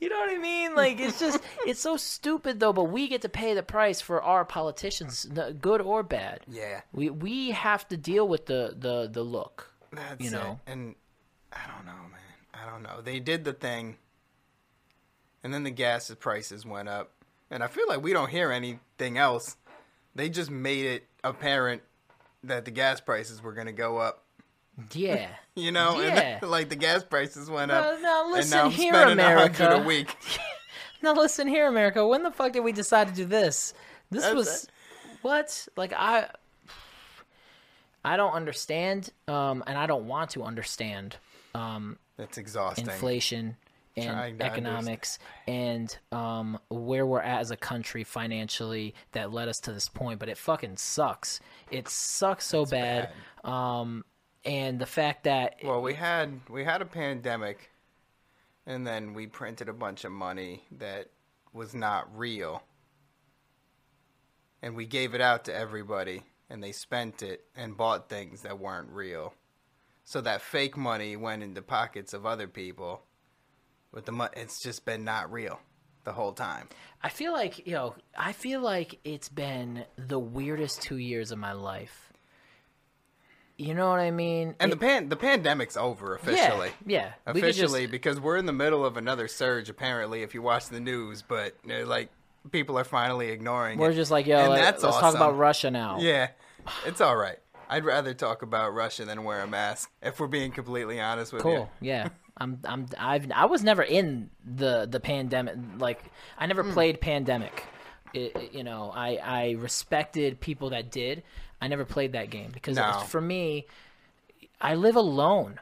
You know what I mean? Like it's just <laughs> it's so stupid though, but we get to pay the price for our politicians, good or bad. Yeah. We we have to deal with the the the look. That's you know. it. And I don't know, man. I don't know. They did the thing, and then the gas prices went up, and I feel like we don't hear anything else. They just made it apparent that the gas prices were going to go up. Yeah. <laughs> You know, Yeah. then, <laughs> like the gas prices went Well, up, now and listen now I'm here, spending America. a week. <laughs> Now listen here, America. When the fuck did we decide to do this? This That's was what? Like I I don't understand um and I don't want to understand um That's exhausting. inflation and economics and um where we're at as a country financially that led us to this point, but it fucking sucks. It sucks so bad. Um and the fact that Well, we had we had a pandemic, and then we printed a bunch of money that was not real, and we gave it out to everybody, and they spent it and bought things that weren't real. So that fake money went into the pockets of other people, but the money it's just been not real the whole time. I feel like, you know, I feel like it's been the weirdest two years of my life. You know what I mean? And It- the pan the pandemic's over officially. Yeah, yeah. We just- officially because we're in the middle of another surge apparently if you watch the news but uh, like people are finally ignoring we're it just like, yo, And let, that's us talk about Russia now. yeah it's all right i'd rather talk about russia than wear a mask if we're being completely honest with you Cool. Yeah. <laughs> I'm I'm I've I was never in the the pandemic like I never Hmm. played pandemic. It- you know, I I respected people that did. I never played that game because No. for me I live alone.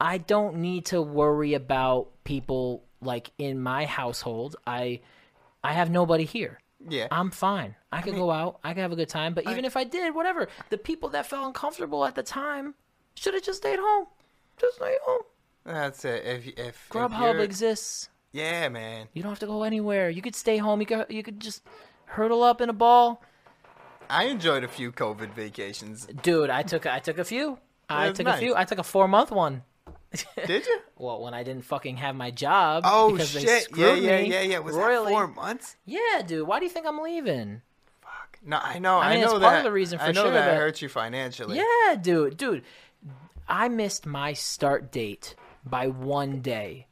I don't need to worry about people like in my household. I I have nobody here. yeah I'm fine. I could go out. I could have a good time. But even if I did, whatever, the people that felt uncomfortable at the time should have just stayed home. Just stay home. that's it if if Grubhub exists. yeah man You don't have to go anywhere. You could stay home. You could you could just hurdle up in a ball. I enjoyed a few covid vacations Dude, I took I took a few. I took nice. a few. I took a four month one. <laughs> did you Well, when I didn't fucking have my job. oh because They shit yeah screwed yeah me yeah yeah was royally. that four months Yeah, dude. Why do you think I'm leaving? Fuck. no i know I i, mean, know it's that part of the reason for i know sure, that but- hurts you financially Yeah, dude, dude. I missed my start date by one day.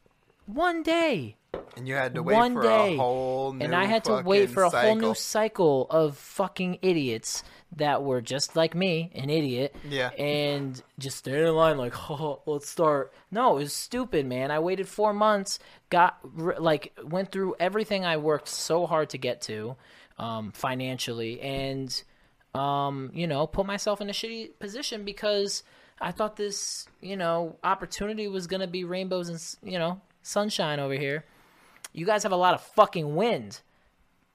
One day. And you had to wait One for day. a whole new and I had to wait for a whole new cycle. cycle of fucking idiots that were just like me, an idiot. Yeah. And just stand in line like, <laughs> oh, let's start. No, it was stupid, man. I waited four months, got like went through everything I worked so hard to get to, um, financially, and um, you know, put myself in a shitty position because I thought this, you know, opportunity was gonna be rainbows and you know sunshine over here. You guys have a lot of fucking wind.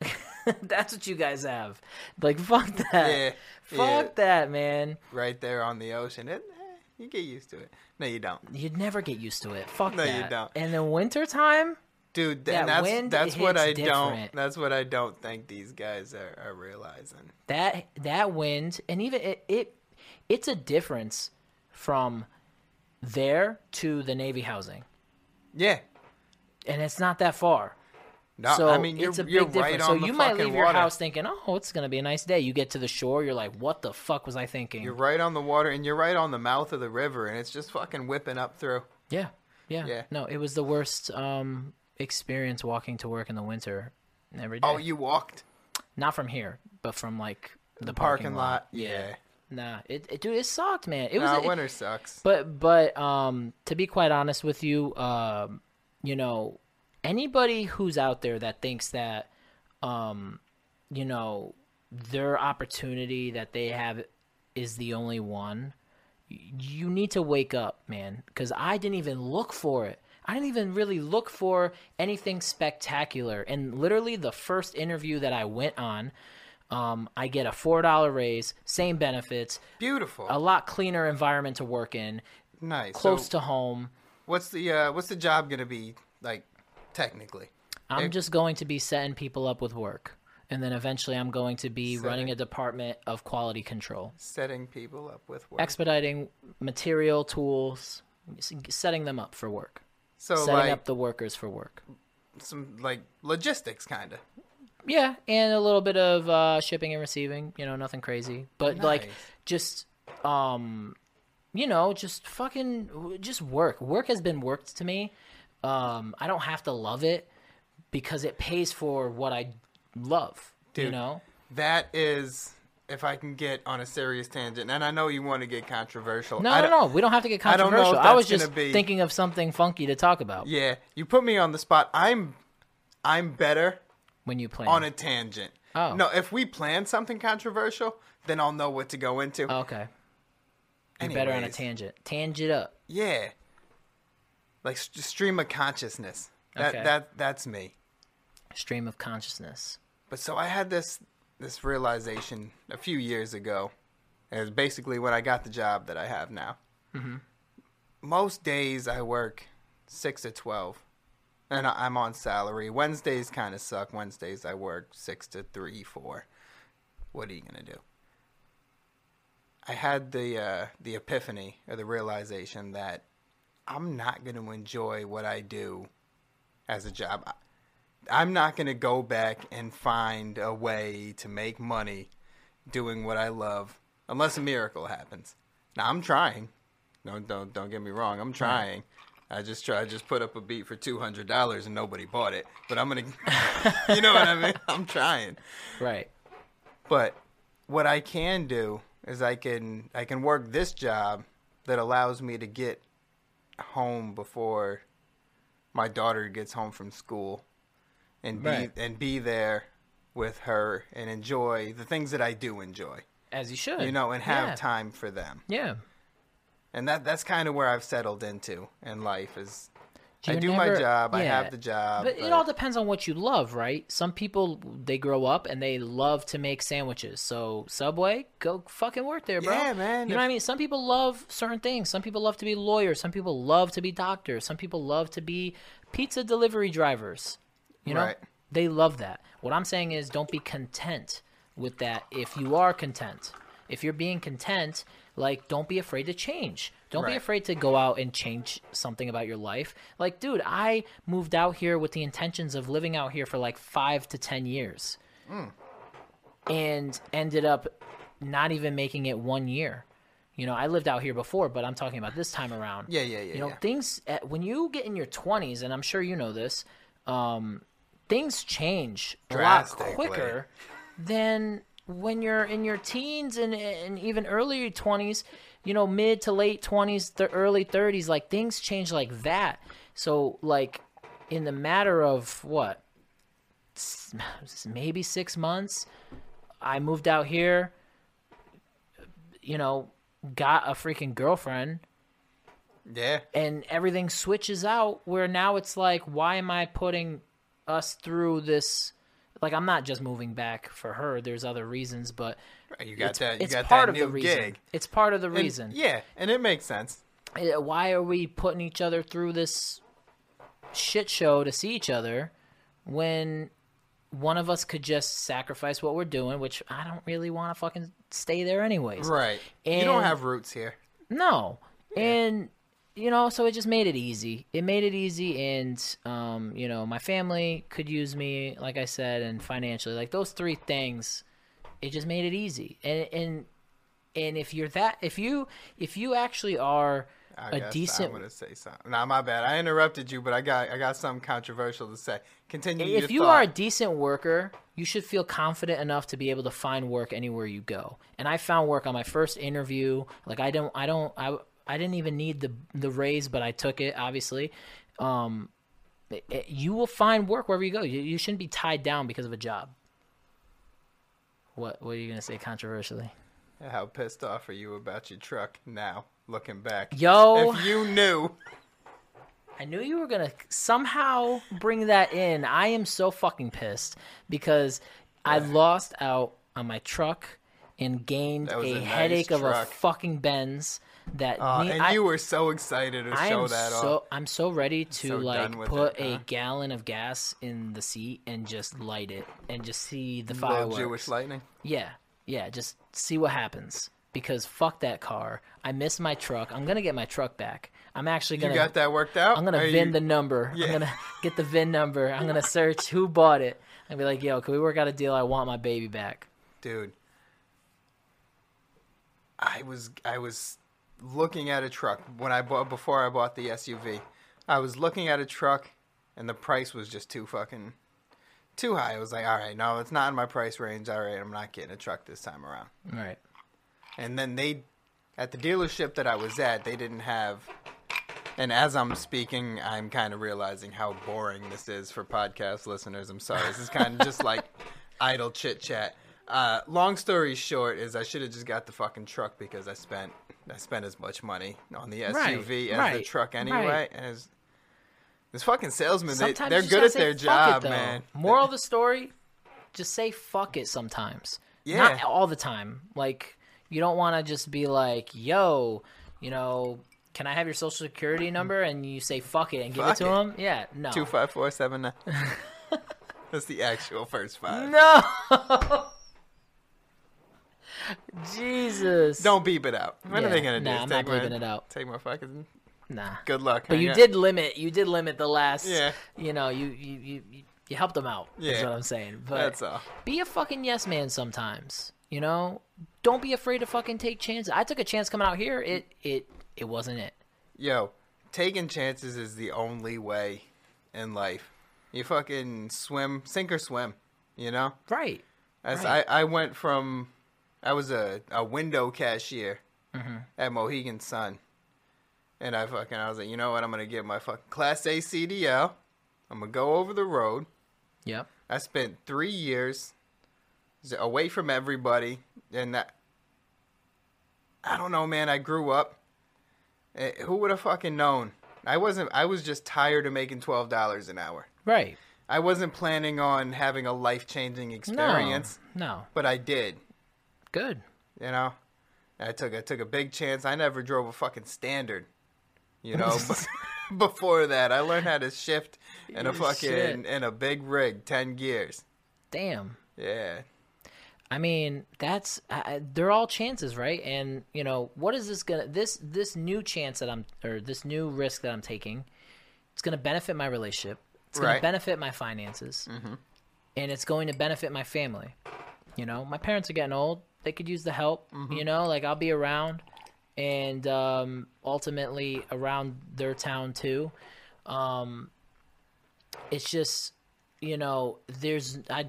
<laughs> That's what you guys have. Like fuck that. Yeah, Fuck yeah. that, man. right there on the ocean. It, eh, you get used to it. No, you don't, You'd never get used to it. Fuck that. No, you don't. And in wintertime, dude. That that's wind that's what I hits don't. That's what I don't think these guys are, are realizing. that that wind and even it, it it's a difference from there to the Navy housing. Yeah. And it's not that far. No, so I mean you're, it's a big difference. right so you might leave your water. house thinking, "Oh, it's gonna be a nice day." You get to the shore, you're like, "What the fuck was I thinking?" You're right on the water, and you're right on the mouth of the river, and it's just fucking whipping up through. Yeah, yeah, Yeah. No, it was the worst um, experience walking to work in the winter every day. Oh, you walked Not from here, but from like the, parking lot. Yeah. Yeah. Nah, it, it dude, it sucked, man. It was. Nah, it- winter sucks. but but um, to be quite honest with you, um, you know, anybody who's out there that thinks that, um, you know, their opportunity that they have is the only one, you need to wake up, man. Because I didn't even look for it. I didn't even really look for anything spectacular. And literally, the first interview that I went on, um, I get a four dollar raise, same benefits, Beautiful. a lot cleaner environment to work in, nice. close so to home. What's the uh, what's the job gonna be like technically? I'm It- just going to be setting people up with work. And then eventually I'm going to be running a department of quality control, Setting people up with work. expediting material, tools, setting them up for work, so setting like up the workers for work. some like logistics kind of. Yeah, and a little bit of uh, shipping and receiving, you know, nothing crazy. But like just um you know, just fucking just work. Work has been worked to me. Um I don't have to love it because it pays for what I love, you know? That is if I can get on a serious tangent, and I know you want to get controversial. No, I no, don't- no. We don't have to get I don't know if controversial. I, was just be- thinking of something funky to talk about Yeah, you put me on the spot. I'm I'm better when you plan. on a tangent. Oh. No, if we plan something controversial, then I'll know what to go into. okay. You're better on a tangent. Tangent up. Yeah. Like st- stream of consciousness. That Okay. that that's me. Stream of consciousness. But so I had this this realization a few years ago. It was basically when I got the job that I have now. Mm-hmm. Most days I work six to twelve, and I- I'm on salary. Wednesdays kind of suck. Wednesdays I work six to three, four. What are you gonna do? I had the uh, the epiphany or the realization that I'm not gonna enjoy what I do as a job. I'm not going to go back and find a way to make money doing what I love unless a miracle happens. Now I'm trying. Don't don't don't get me wrong. I'm trying. I just try I just put up a beat for two hundred dollars and nobody bought it. But I'm gonna, <laughs> you know what I mean. I'm trying. Right. But what I can do is I can I can work this job that allows me to get home before my daughter gets home from school and be Right. and be there with her and enjoy the things that I do enjoy. As you should. You know, and have yeah. time for them. Yeah. And that that's kind of where I've settled into in life is I do never- my job, I have the job. But it all depends on what you love, right? Some people they grow up and they love to make sandwiches. So Subway, go fucking work there, bro. Yeah, man. You know what I mean? Some people love certain things. Some people love to be lawyers. Some people love to be doctors. Some people love to be pizza delivery drivers. You know, Right. they love that. What I'm saying is, don't be content with that. If you are content, if you're being content, like don't be afraid to change. Don't be afraid to go out and change something about your life. Like, dude, I moved out here with the intentions of living out here for like five to ten years, Hmm. and ended up not even making it one year. You know, I lived out here before, but I'm talking about this time around. Yeah, yeah, yeah, You know, yeah. things at, when you get in your 20s, and I'm sure you know this, um, things change a lot quicker than when you're in your teens and, and even earlier 20s, you know, mid to late 20s, the early 30s. Like things change like that. So, like, in the matter of what, <laughs> maybe six months, I moved out here, you know, got a freaking girlfriend Yeah. and everything switches out where now it's like why am i putting us through this like i'm not just moving back for her there's other reasons but You got it's, that. You it's got part that of the reason gig. it's part of the And- reason yeah, and it makes sense. Uh, why are we putting each other through this shit show to see each other when one of us could just sacrifice what we're doing which i don't really want to fucking stay there anyways Right. And you don't have roots here. No. And you know, so it just made it easy. It made it easy and um, you know, my family could use me, like I said, and financially. Like those three things, it just made it easy. And and and if you're that if you if you actually are I a decent I'm gonna say something. Nah, my bad. I interrupted you, but I got I got something controversial to say. Continue. if you thought. are a decent worker, you should feel confident enough to be able to find work anywhere you go. And I found work on my first interview. Like I don't, I don't, I, I didn't even need the the raise, but I took it. Obviously, um, it- it- you will find work wherever you go. You, you shouldn't be tied down because of a job. What What are you gonna say controversially? How pissed off are you about your truck now? Looking back, Yo. if you knew, I knew you were gonna somehow bring that in. I am so fucking pissed because I lost out on my truck and gained a, a nice headache of a fucking Benz. That uh, me- and I, you were so excited to I show that so off. I'm so ready to So like put it, a huh? gallon of gas in the seat and just light it and just see the Little fireworks. Jewish lightning. Yeah, yeah, just see what happens. Because fuck that car. I miss my truck. I'm gonna get my truck back. I'm actually gonna got that worked out? I'm gonna Are VIN you- the number. Yeah. I'm gonna <laughs> get the VIN number. I'm gonna search who bought it and be like, "Yo, can we work out a deal? I want my baby back." dude. I was I was looking at a truck when I bought before I bought the SUV. I was looking at a truck, and the price was just too fucking too high. I was like, all right, no, it's not in my price range. All right, I'm not getting a truck this time around. Right. And then they, at the dealership that I was at, they didn't have. And as I'm speaking, I'm kind of realizing how boring this is for podcast listeners. I'm sorry. This is kind of just like <laughs> idle chit chat. Uh, long story short is I should have just got the fucking truck because I spent I spent as much money on the SUV Right, as the truck anyway. right. As this fucking salesman, they, they're good at their job, it, man. Moral of the story: just say fuck it sometimes. Yeah. Not all the time. Like you don't want to just be like, "Yo, you know." Can I have your social security number? And you say fuck it and give Fuck it to him? Yeah, no. Two five four seven nine. <laughs> That's the actual first five. No. <laughs> Jesus. Don't beep it out. What Yeah, are they gonna do? nah, Is I'm take not beeping my, it out. Take my fucking Nah. good luck. But you up. did limit. You did limit the last. Yeah. You know, you you you you, you helped them out. Is Yeah. what I'm saying. But That's all. be a fucking yes man sometimes. You know, don't be afraid to fucking take chances. I took a chance coming out here. It it it wasn't it. Yo, taking chances is the only way in life. You fucking swim, sink or swim. You know. Right. As Right. I I went from, I was a a window cashier Mm-hmm. at Mohegan Sun, and I fucking I was like, you know what? I'm gonna get my fucking Class A CDL. I'm gonna go over the road. Yep. I spent three years away from everybody, and that I don't know, man. I grew up. Eh, Who would have fucking known? I wasn't. I was just tired of making twelve dollars an hour. Right. I wasn't planning on having a life changing experience, No. No. but I did. Good. You know, I took I took a big chance. I never drove a fucking standard. You know, <laughs> <laughs> before that, I learned how to shift in a fucking Shit. in a big rig, ten gears. Damn. Yeah, I mean, that's I I- they're all chances, right? And you know, what is this gonna this this new chance that I'm or this new risk that I'm taking? It's gonna benefit my relationship. It's gonna Right. benefit my finances, mm-hmm. and it's going to benefit my family. You know, my parents are getting old; they could use the help. You know, like I'll be around, and um, ultimately around their town too. Um, it's just you know there's I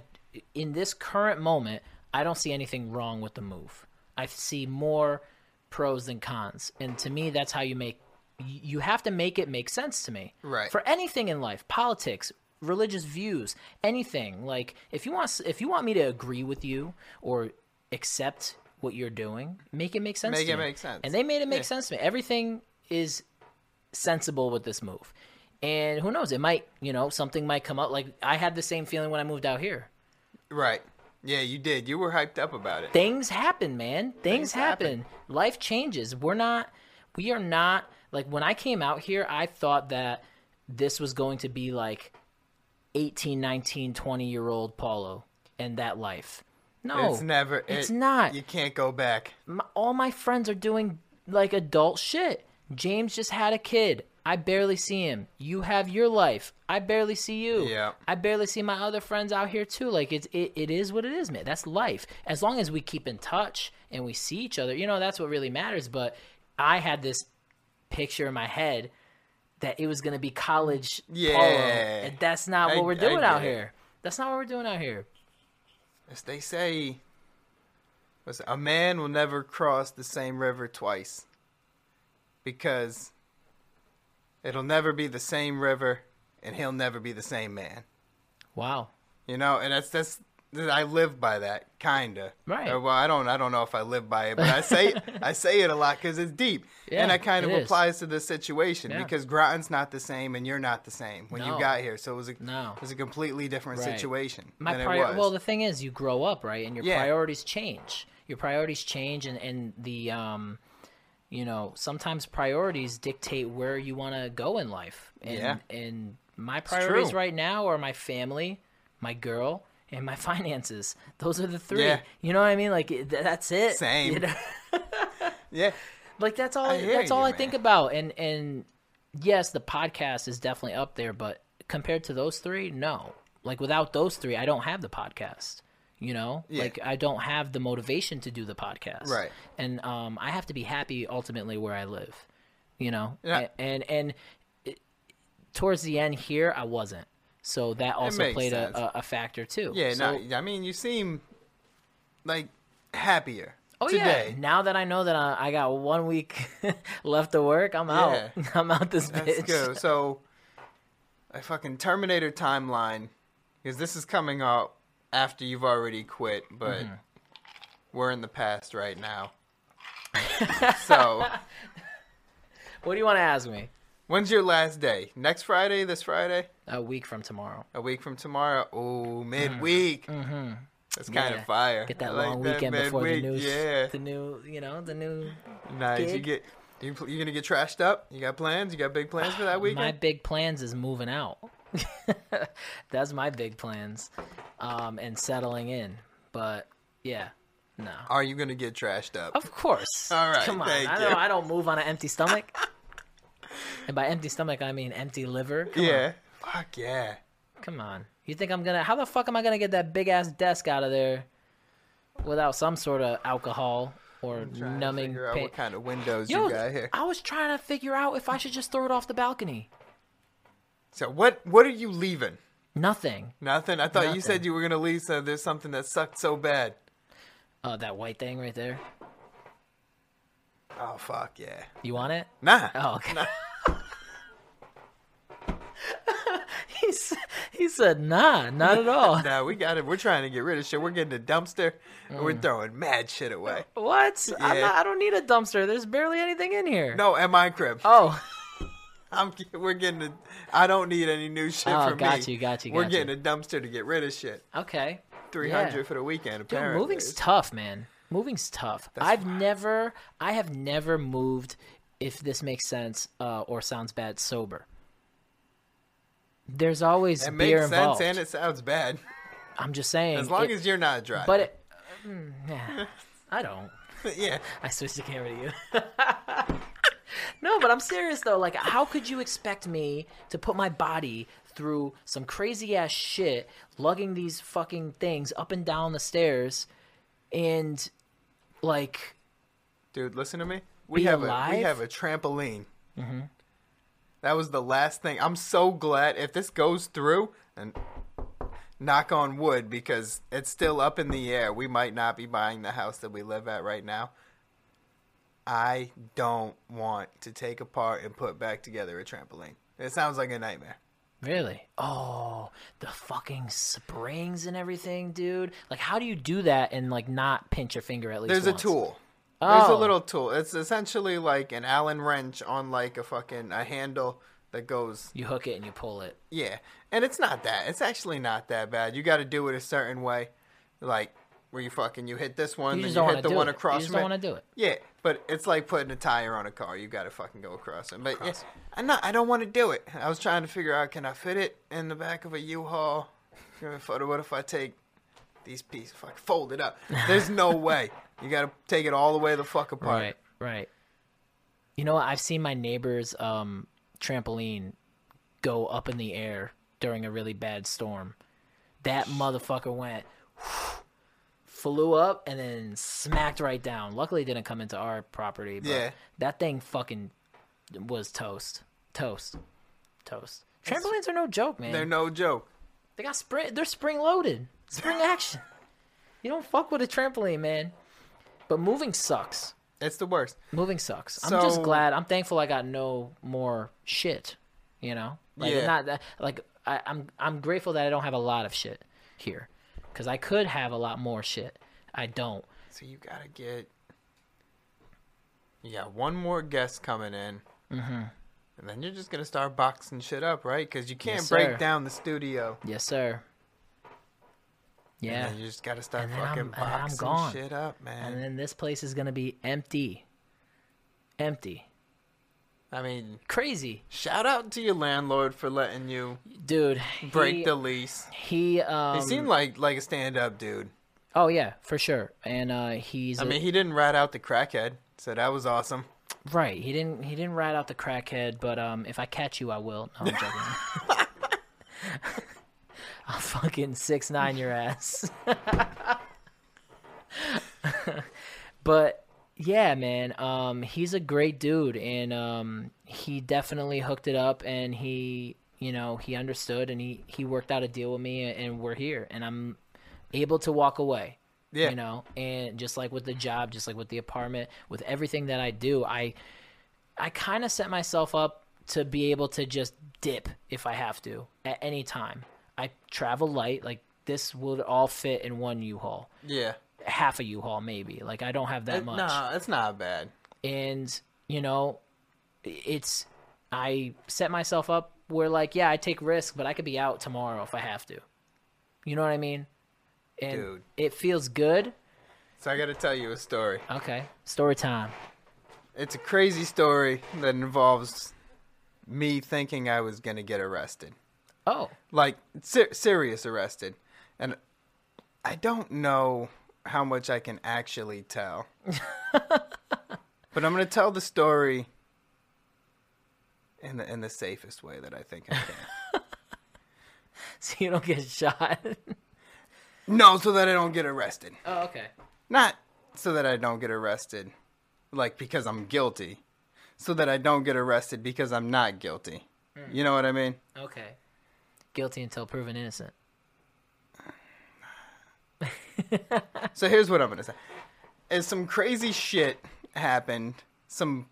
in this current moment I don't see anything wrong with the move. I see more pros than cons, and to me that's how you make you have to make it make sense to me. Right. For anything in life, politics, religious views, anything. Like if you want if you want me to agree with you or accept what you're doing, make it make sense Make to it me. make sense. And they made it make Yeah. sense to me. Everything is sensible with this move. And who knows, it might, you know, something might come up like I had the same feeling when I moved out here. Right. Yeah, you did. You were hyped up about it. Things happen, man. Things, Things happen. happen. Life changes. We're not we are not like when I came out here, I thought that this was going to be like 18, 19, 20 year old Paulo and that life. No. it's never. It's it- not. You can't go back. my, all my friends are doing like adult shit. James just had a kid. I barely see him. You have your life. I barely see you. Yeah. I barely see my other friends out here too. Like it's it, it is what it is, man. That's life. As long as we keep in touch and we see each other, you know, that's what really matters. But I had this picture in my head that it was gonna be college Yeah. polo, and that's not I- what we're doing out it. here. That's not what we're doing out here. As they say, listen, a man will never cross the same river twice because it'll never be the same river and he'll never be the same man. Wow. You know, and that's that's I live by that kinda. Right. Uh, well, I don't I don't know if I live by it, but I say <laughs> I say it a lot because it's deep, Yeah, and that kind of it is. applies to the situation Yeah. because Groton's not the same and you're not the same when No. you got here. So it was a No. it was a completely different Right. situation my than prior- it was. well the thing is you grow up right and your Yeah. priorities change your priorities change and, and the um you know sometimes priorities dictate where you want to go in life and Yeah. and my priorities right now are my family my girl and my finances those are the three Yeah. you know what i mean like th- that's it Same. you know? <laughs> yeah, like that's all I that's all you, I man. think about. And and yes, the podcast is definitely up there, but compared to those three, no. Like without those three, I don't have the podcast. You know, Yeah. like I don't have the motivation to do the podcast. Right. And um, I have to be happy ultimately where I live. You know, Yeah. A- and and, towards the end here, I wasn't. So that also played a, a, factor too. yeah. So, no, I mean you seem like happier Oh today. yeah! Now that I know that I, I got one week <laughs> left to work, I'm out. <laughs> I'm out this Let's bitch. go. <laughs> So, a fucking Terminator timeline, because this is coming out after you've already quit, but Mm-hmm. we're in the past right now. so, What do you want to ask me? When's your last day? Next Friday? This Friday? A week from tomorrow. A week from tomorrow? Oh, midweek. Mm-hmm. That's kind Yeah. of fire. Get that I like long that weekend before the new, Yeah, the new, you know, the new. nice. You gig. get you, you gonna get trashed up? You got plans? You got big plans for that <sighs> weekend? My big plans is moving out. <laughs> That's my big plans, um, and settling in. But yeah, no. Are you gonna get trashed up? Of course. All right, Come on. I you. don't. I don't move on an empty stomach. <laughs> and by empty stomach, I mean empty liver. Come on. yeah. Fuck yeah. Come on. You think I'm gonna? How the fuck am I gonna get that big ass desk out of there without some sort of alcohol or to numbing figure out what kind of windows Yo, you got here. I was trying to figure out if I should just throw it off the balcony. So what what are you leaving? Nothing. Nothing. I thought you said you were gonna leave. So there's something that sucked so bad. Uh, that white thing right there. Oh fuck yeah. You want it? Nah. Oh, okay. <laughs> he, s- he said, nah, not at all. <laughs> Nah, we got it. We're trying to get rid of shit. We're getting a dumpster. and Mm. We're throwing mad shit away. <laughs> What? Yeah. not, I don't need a dumpster. There's barely anything in here. No, at my crib. Oh, I'm. We're getting a. I don't need any new shit Oh, got me. you, got you, We're got you. getting a dumpster to get rid of shit. okay. Three hundred for the weekend. Dude, Apparently. moving's tough, man. Moving's tough. I've never, I have never moved, if this makes sense uh, or sounds bad, sober. There's always It beer makes sense involved. and it sounds bad. I'm just saying. As long it- as you're not driving. but it, mm, yeah, I don't. <laughs> yeah. I switched the camera to you. <laughs> no, but I'm serious though. Like, how could you expect me to put my body through some crazy ass shit, lugging these fucking things up and down the stairs, and like, Dude, listen to me. We have a we have a trampoline mm-hmm. That was the last thing. I'm so glad if this goes through and knock on wood because it's still up in the air. We might not be buying the house that we live at right now. I don't want to take apart and put back together a trampoline. It sounds like a nightmare. Really? Oh, the fucking springs and everything, dude. Like, how do you do that and like not pinch your finger at least? There's once? a tool. There's a Oh. little tool. It's essentially like an Allen wrench on like a fucking a handle that goes You hook it and you pull it. Yeah, and it's not that. It's actually not that bad. You got to do it a certain way, like where you fucking you hit this one, You then you hit the one it. across You just don't want to do it. Yeah, but it's like putting a tire on a car. You got to fucking go across it. But yeah, I'm not. I don't want to do it. I was trying to figure out can I fit it in the back of a U-Haul? What if I take these pieces? I fold it up, there's no <laughs> way. You got to take it all the way the fuck apart. Right, right. You know, what? I've seen my neighbor's um, trampoline go up in the air during a really bad storm. That motherfucker went, flew up, and then smacked right down. Luckily, it didn't come into our property. But Yeah. that thing fucking was toast, toast, toast. Trampolines are no joke, man. They're no joke. They got spring. They're spring loaded. Spring action. You don't fuck with a trampoline, man. But moving sucks. It's the worst. Moving sucks. I'm just glad. I'm thankful I got no more shit. You know, like Yeah. not that. Like I, I'm I'm grateful that I don't have a lot of shit here, because I could have a lot more shit. I don't. So you gotta get. You got one more guest coming in. Mm-hmm. And then you're just gonna start boxing shit up, right? Because you can't Yes, break sir. down the studio. Yes, sir. Yeah. You just gotta start fucking I'm- boxing gone. shit up, man. And then this place is gonna be empty. Empty. I mean, Crazy, shout out to your landlord for letting you dude. break he, the lease. He um. He seemed like like a stand up dude. oh yeah, for sure. And uh, he's I a- mean, he didn't rat out the crackhead, so that was awesome. Right. He didn't he didn't rat out the crackhead, but um if I catch you I will. No, I'm joking. <laughs> <laughs> I'll fucking six nine your ass. <laughs> but yeah, man, um he's a great dude and um he definitely hooked it up and he you know, he understood and he he worked out a deal with me and we're here and I'm able to walk away Yeah. you know and just like with the job just like with the apartment with everything that i do i i kind of set myself up to be able to just dip if i have to at any time i travel light like this would all fit in one u-haul Yeah. half a u-haul maybe like i don't have that It- much Nah, it's not bad. and you know it's i set myself up where like yeah i take risks but i could be out tomorrow if i have to you know what i mean and Dude. it feels good So I got to tell you a story. Okay, story time. It's a crazy story that involves me thinking I was gonna get arrested. Oh, like ser- serious arrested. And i don't know how much i can actually tell. <laughs> But i'm going to tell the story in the in the safest way that i think i can. <laughs> So you don't get shot. no so that i don't get arrested. Oh, okay. not so that i don't get arrested like because i'm guilty. So that i don't get arrested because i'm not guilty. Hmm. You know what i mean? Okay. Guilty until proven innocent. So here's what I'm gonna say: is some crazy shit happened, some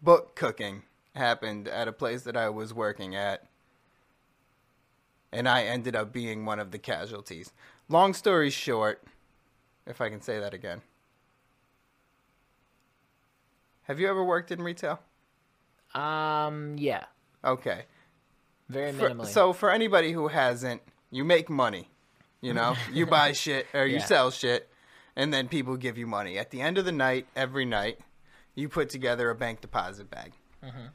book cooking happened at a place that I was working at, and I ended up being one of the casualties. Long story short, if I can say that again, have you ever worked in retail? Um, yeah, Okay. Very For- minimally. so for anybody who hasn't, you make money. You know, <laughs> you buy shit or you Yeah. sell shit, and then people give you money. At the end of the night, every night, you put together a bank deposit bag. Mm-hmm.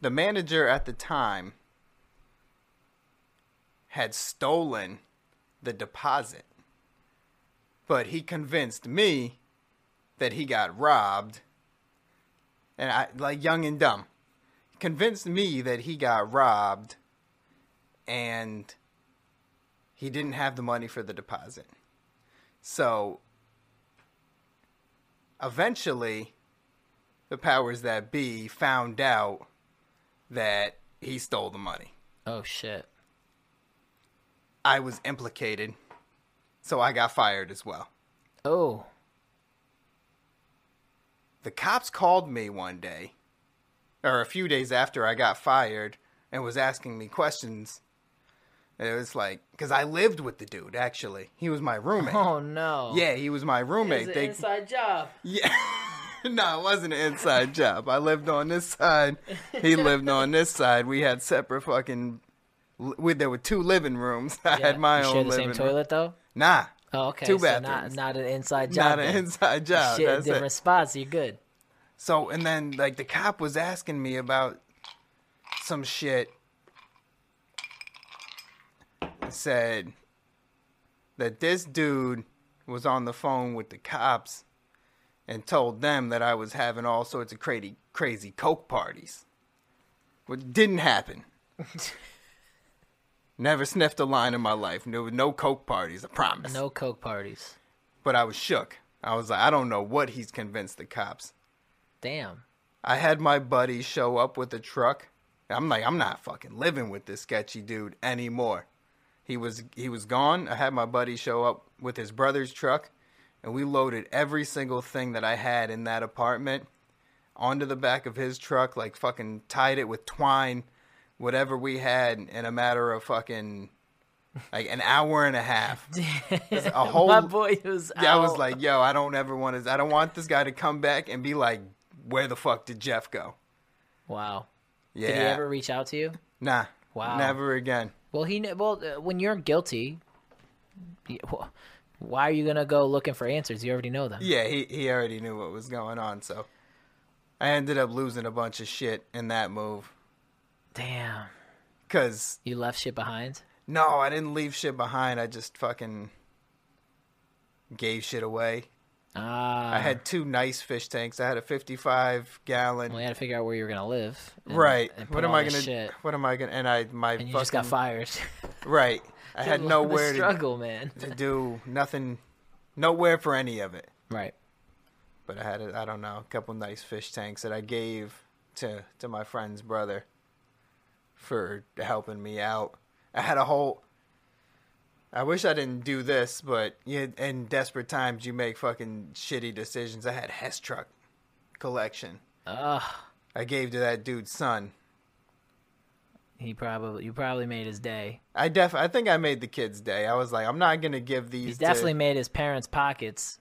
The manager at the time had stolen the deposit, but he convinced me that he got robbed, and I like young and dumb convinced me that he got robbed and he didn't have the money for the deposit. So eventually the powers that be found out that he stole the money. Oh shit. I was implicated, so I got fired as well. Oh. The cops called me one day, or a few days after I got fired, and was asking me questions. It was like, because I lived with the dude, actually. He was my roommate. Oh no. Yeah, he was my roommate. They- inside job. Yeah. <laughs> no, it wasn't an inside job. I lived on this side. He lived on this side. We had separate fucking. We, there were two living rooms. <laughs> I had my you own share the living same room. toilet though. Nah. Oh, okay. Two so bathrooms. Not, not an inside job. Not an inside job. Shit, That's different it. spots. You're good. So, and then, like, the cop was asking me about some shit. Said that this dude was on the phone with the cops and told them that I was having all sorts of crazy, crazy coke parties. What didn't happen. <laughs> Never sniffed a line in my life. There were no coke parties, I promise. No coke parties. But I was shook. I was like, I don't know what he's convinced the cops. Damn. I had my buddy show up with a truck. I'm like, I'm not fucking living with this sketchy dude anymore. He was he was gone. I had my buddy show up with his brother's truck, and we loaded every single thing that I had in that apartment onto the back of his truck, like fucking tied it with twine, whatever we had, in a matter of fucking like an hour and a half. <laughs> a whole My boy was. yeah, I was like, yo, I don't ever want to. I don't want this guy to come back and be like, where the fuck did Jeff go? wow. Yeah, Did he ever reach out to you? nah, Wow. never again. Well, he well uh, when you're guilty, why are you gonna go looking for answers? You already know them. Yeah, he he already knew what was going on, so I ended up losing a bunch of shit in that move. Damn. Cause You left shit behind. no, I didn't leave shit behind. I just fucking gave shit away. Ah. I had two nice fish tanks. I had a 55 gallon. Well, you had to figure out where you were gonna live. and- right. and put what am all I this gonna? Shit. What am I gonna? And I my And you fucking just got fired. <laughs> right. I had the nowhere to struggle, man. to do nothing, nowhere for any of it. Right. But I had, a, I don't know, a couple nice fish tanks that I gave to to my friend's brother for helping me out. I had a whole. I wish I didn't do this, but in desperate times, you make fucking shitty decisions. I had Hess truck collection. Ugh. I gave to that dude's son. He probably you probably made his day. I def I think I made the kid's day. I was like, I'm not gonna give these. He's to- definitely made his parents' pockets.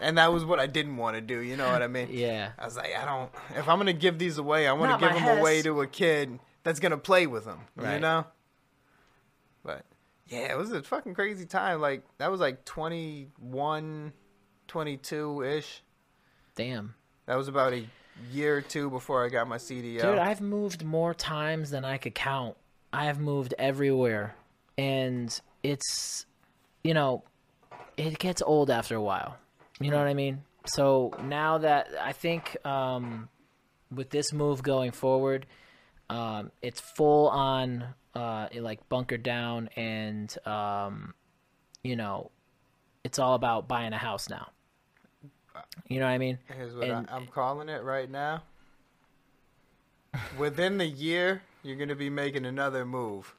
and that was what I didn't want to do. You know what I mean? Yeah. I was like, I don't. If I'm gonna give these away, I want to give them away to a kid that's gonna play with them. Right. You know. Yeah, it was a fucking crazy time. Like that was like 21, 22 ish. Damn. That was about a year or two before I got my CDL. Dude, I've moved more times than I could count. I have moved everywhere. And it's, you know, it gets old after a while. You know what I mean? So now that I think um, with this move going forward, um, it's full on uh, like bunker down and, um, you know, it's all about buying a house now. You know what I mean? Here's what and- I, I'm calling it right now. Within the year, you're gonna be making another move.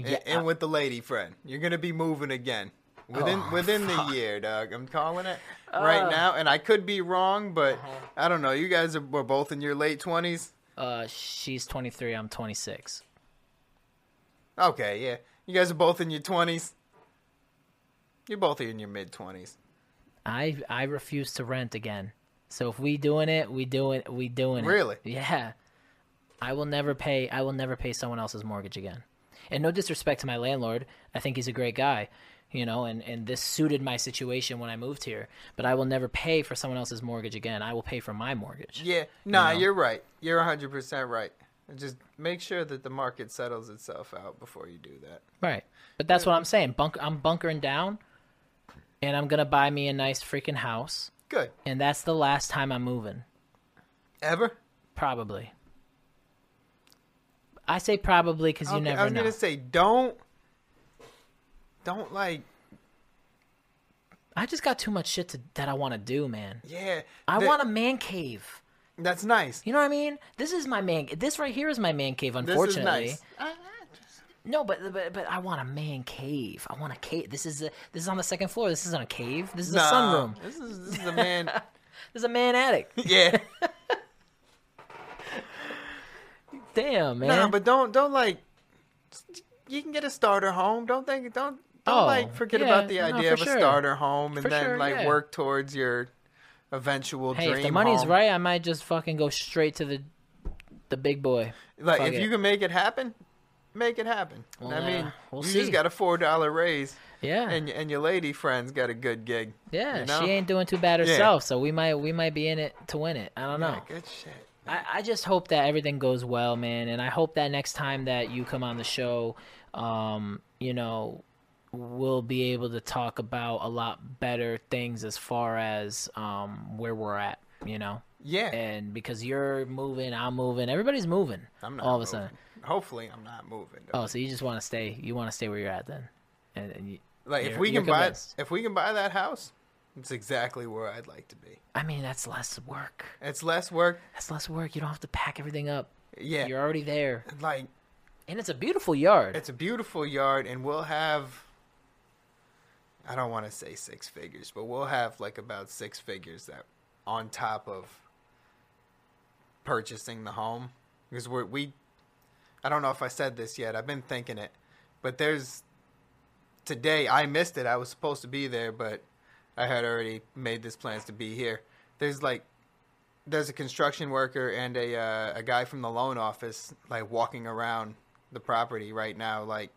And- Yeah, and I- with the lady friend, you're gonna be moving again within Oh, within the year, dog. I'm calling it right now, and I could be wrong, but Uh-huh. I don't know. You guys are were both in your late twenties. Uh, she's 23, I'm 26. Okay, yeah, you guys are both in your twenties. You're both in your mid twenties. I I refuse to rent again. So if we doing it, we doing we doing it. Really? Yeah. I will never pay I will never pay someone else's mortgage again. And no disrespect to my landlord, I think he's a great guy, you know, and and this suited my situation when I moved here, but I will never pay for someone else's mortgage again. I will pay for my mortgage. Yeah, nah, know? you are right. You're 100 percent right. Just make sure that the market settles itself out before you do that. Right. But that's what I'm saying. Bunk I'm bunkering down and I'm going to buy me a nice freaking house, Good. and that's the last time I'm moving. Ever? Probably. I say probably because you Okay, never I was gonna say don't, don't like, I just got too much shit to, that I want to do, man. yeah. I the- want a man cave. That's nice. You know what I mean? This is my man. This right here is my man cave. This Unfortunately, is nice. no, but, but but I want a man cave. I want a cave. This is a, this is on the second floor. This isn't a cave. This is a Nah, sunroom. This is this is a man. <laughs> This is a man attic. <laughs> yeah. <laughs> Damn, man. No, but don't don't like. You can get a starter home. Don't think don't don't Oh, like forget yeah, about the idea for of a sure. starter home and For then sure, like yeah. work towards your eventual hey, dream. if the money's home. right, I might just fucking go straight to the the big boy. like fuck if it. you can make it happen, make it happen. Well, I mean, we'll you see. just got a four dollar raise, Yeah, and and your lady friend's got a good gig. yeah. you know? She ain't doing too bad Yeah. herself, so we might we might be in it to win it. I don't know. Yeah, good shit. I, I just hope that everything goes well, man, and I hope that next time that you come on the show, um, you know, we'll be able to talk about a lot better things as far as um where we're at, you know. Yeah, And because you're moving, I'm moving, everybody's moving. I'm not all of a moving. sudden. Hopefully, I'm not moving. though. Oh, so you just want to stay? You want to stay where you're at then? And, and you, like if we can buy if we can buy that house, it's exactly where I'd like to be. I mean, that's less work. It's less work. That's less work. You don't have to pack everything up. Yeah, You're already there, like and it's a beautiful yard. it's a beautiful yard, and we'll have. I don't want to say six figures, but we'll have like about six figures that on top of purchasing the home because we're we. I don't know if I said this yet. I've been thinking it, but there's today I missed it. I was supposed to be there, but I had already made this plans to be here. There's like there's a construction worker and a uh, a guy from the loan office like walking around the property right now, like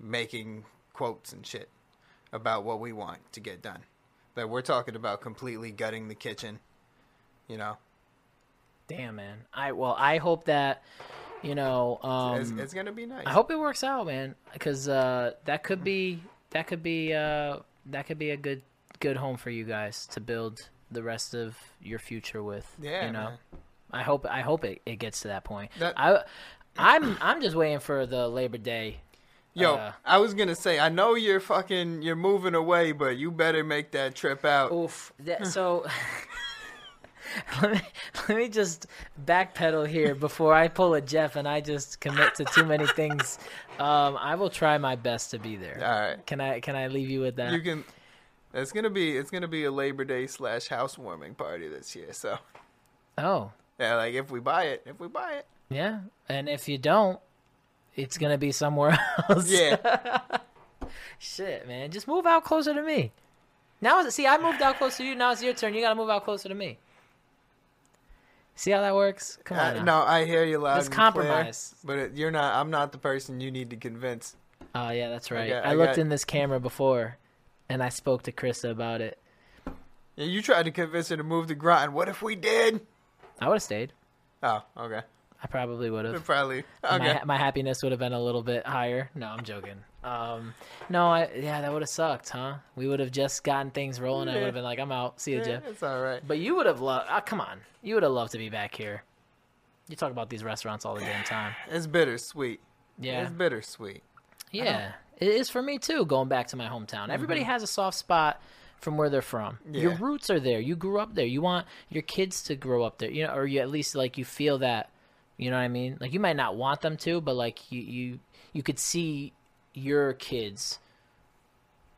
making quotes and shit about what we want to get done. That we're talking about completely gutting the kitchen, you know. Damn, man. I well, I hope that you know. Um, it's, it's gonna be nice. I hope it works out, man, because uh, that could be that could be uh, that could be a good good home for you guys to build the rest of your future with. Yeah, you know. man. I hope I hope it, it gets to that point. That- I I'm I'm just waiting for the Labor Day. Yo, uh, I was gonna say, I know you're fucking, you're moving away, but you better make that trip out. Oof. That, so <laughs> let me let me just backpedal here before I pull a Jeff and I just commit to too many things. Um, I will try my best to be there. All right, Can I can I leave you with that? you can. It's gonna be, it's gonna be a Labor Day slash housewarming party this year. So oh. yeah, like if we buy it, if we buy it, Yeah, and if you don't, it's gonna be somewhere <laughs> else. yeah, <laughs> Shit, man, just move out closer to me. Now, see, I moved out closer to you. Now it's your turn. You gotta move out closer to me. See how that works? Come on. Uh, no, I hear you loud Let's and clear, compromise. but it, you're not. I'm not the person you need to convince. Oh yeah, that's right. I, got- I looked got- in this camera before, and I spoke to Krista about it. Yeah, you tried to convince her to move to Groton. What if we did? I would have stayed. Oh, okay. I probably would have. Probably. Okay. My, my happiness would have been a little bit higher. No, I'm joking. Um, no, I yeah, that would have sucked, huh? We would have just gotten things rolling. and I would have been like, I'm out. See you, Yeah, Jeff. it's all right. But you would have loved. Ah, come on, you would have loved to be back here. You talk about these restaurants all the damn time. <sighs> It's bittersweet. Yeah, It's bittersweet. yeah, it is for me too. Going back to my hometown, everybody has a soft spot from where they're from. Your Mm-hmm. Roots are there. You grew up there. You want your kids to grow up there. You know, or you at least like you feel that. You know what I mean? Like you might not want them to, but like you you you could see your kids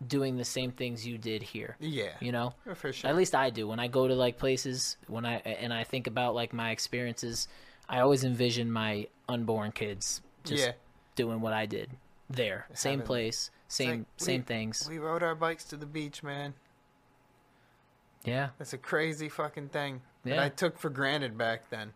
doing the same things you did here. Yeah. You know, For sure. at least I do. When I go to like places, when I and I think about like my experiences, I always envision my unborn kids just Yeah. doing what I did there, same Having- place, same like we- same things. We rode our bikes to the beach, man. yeah, That's a crazy fucking thing that I took for granted back then.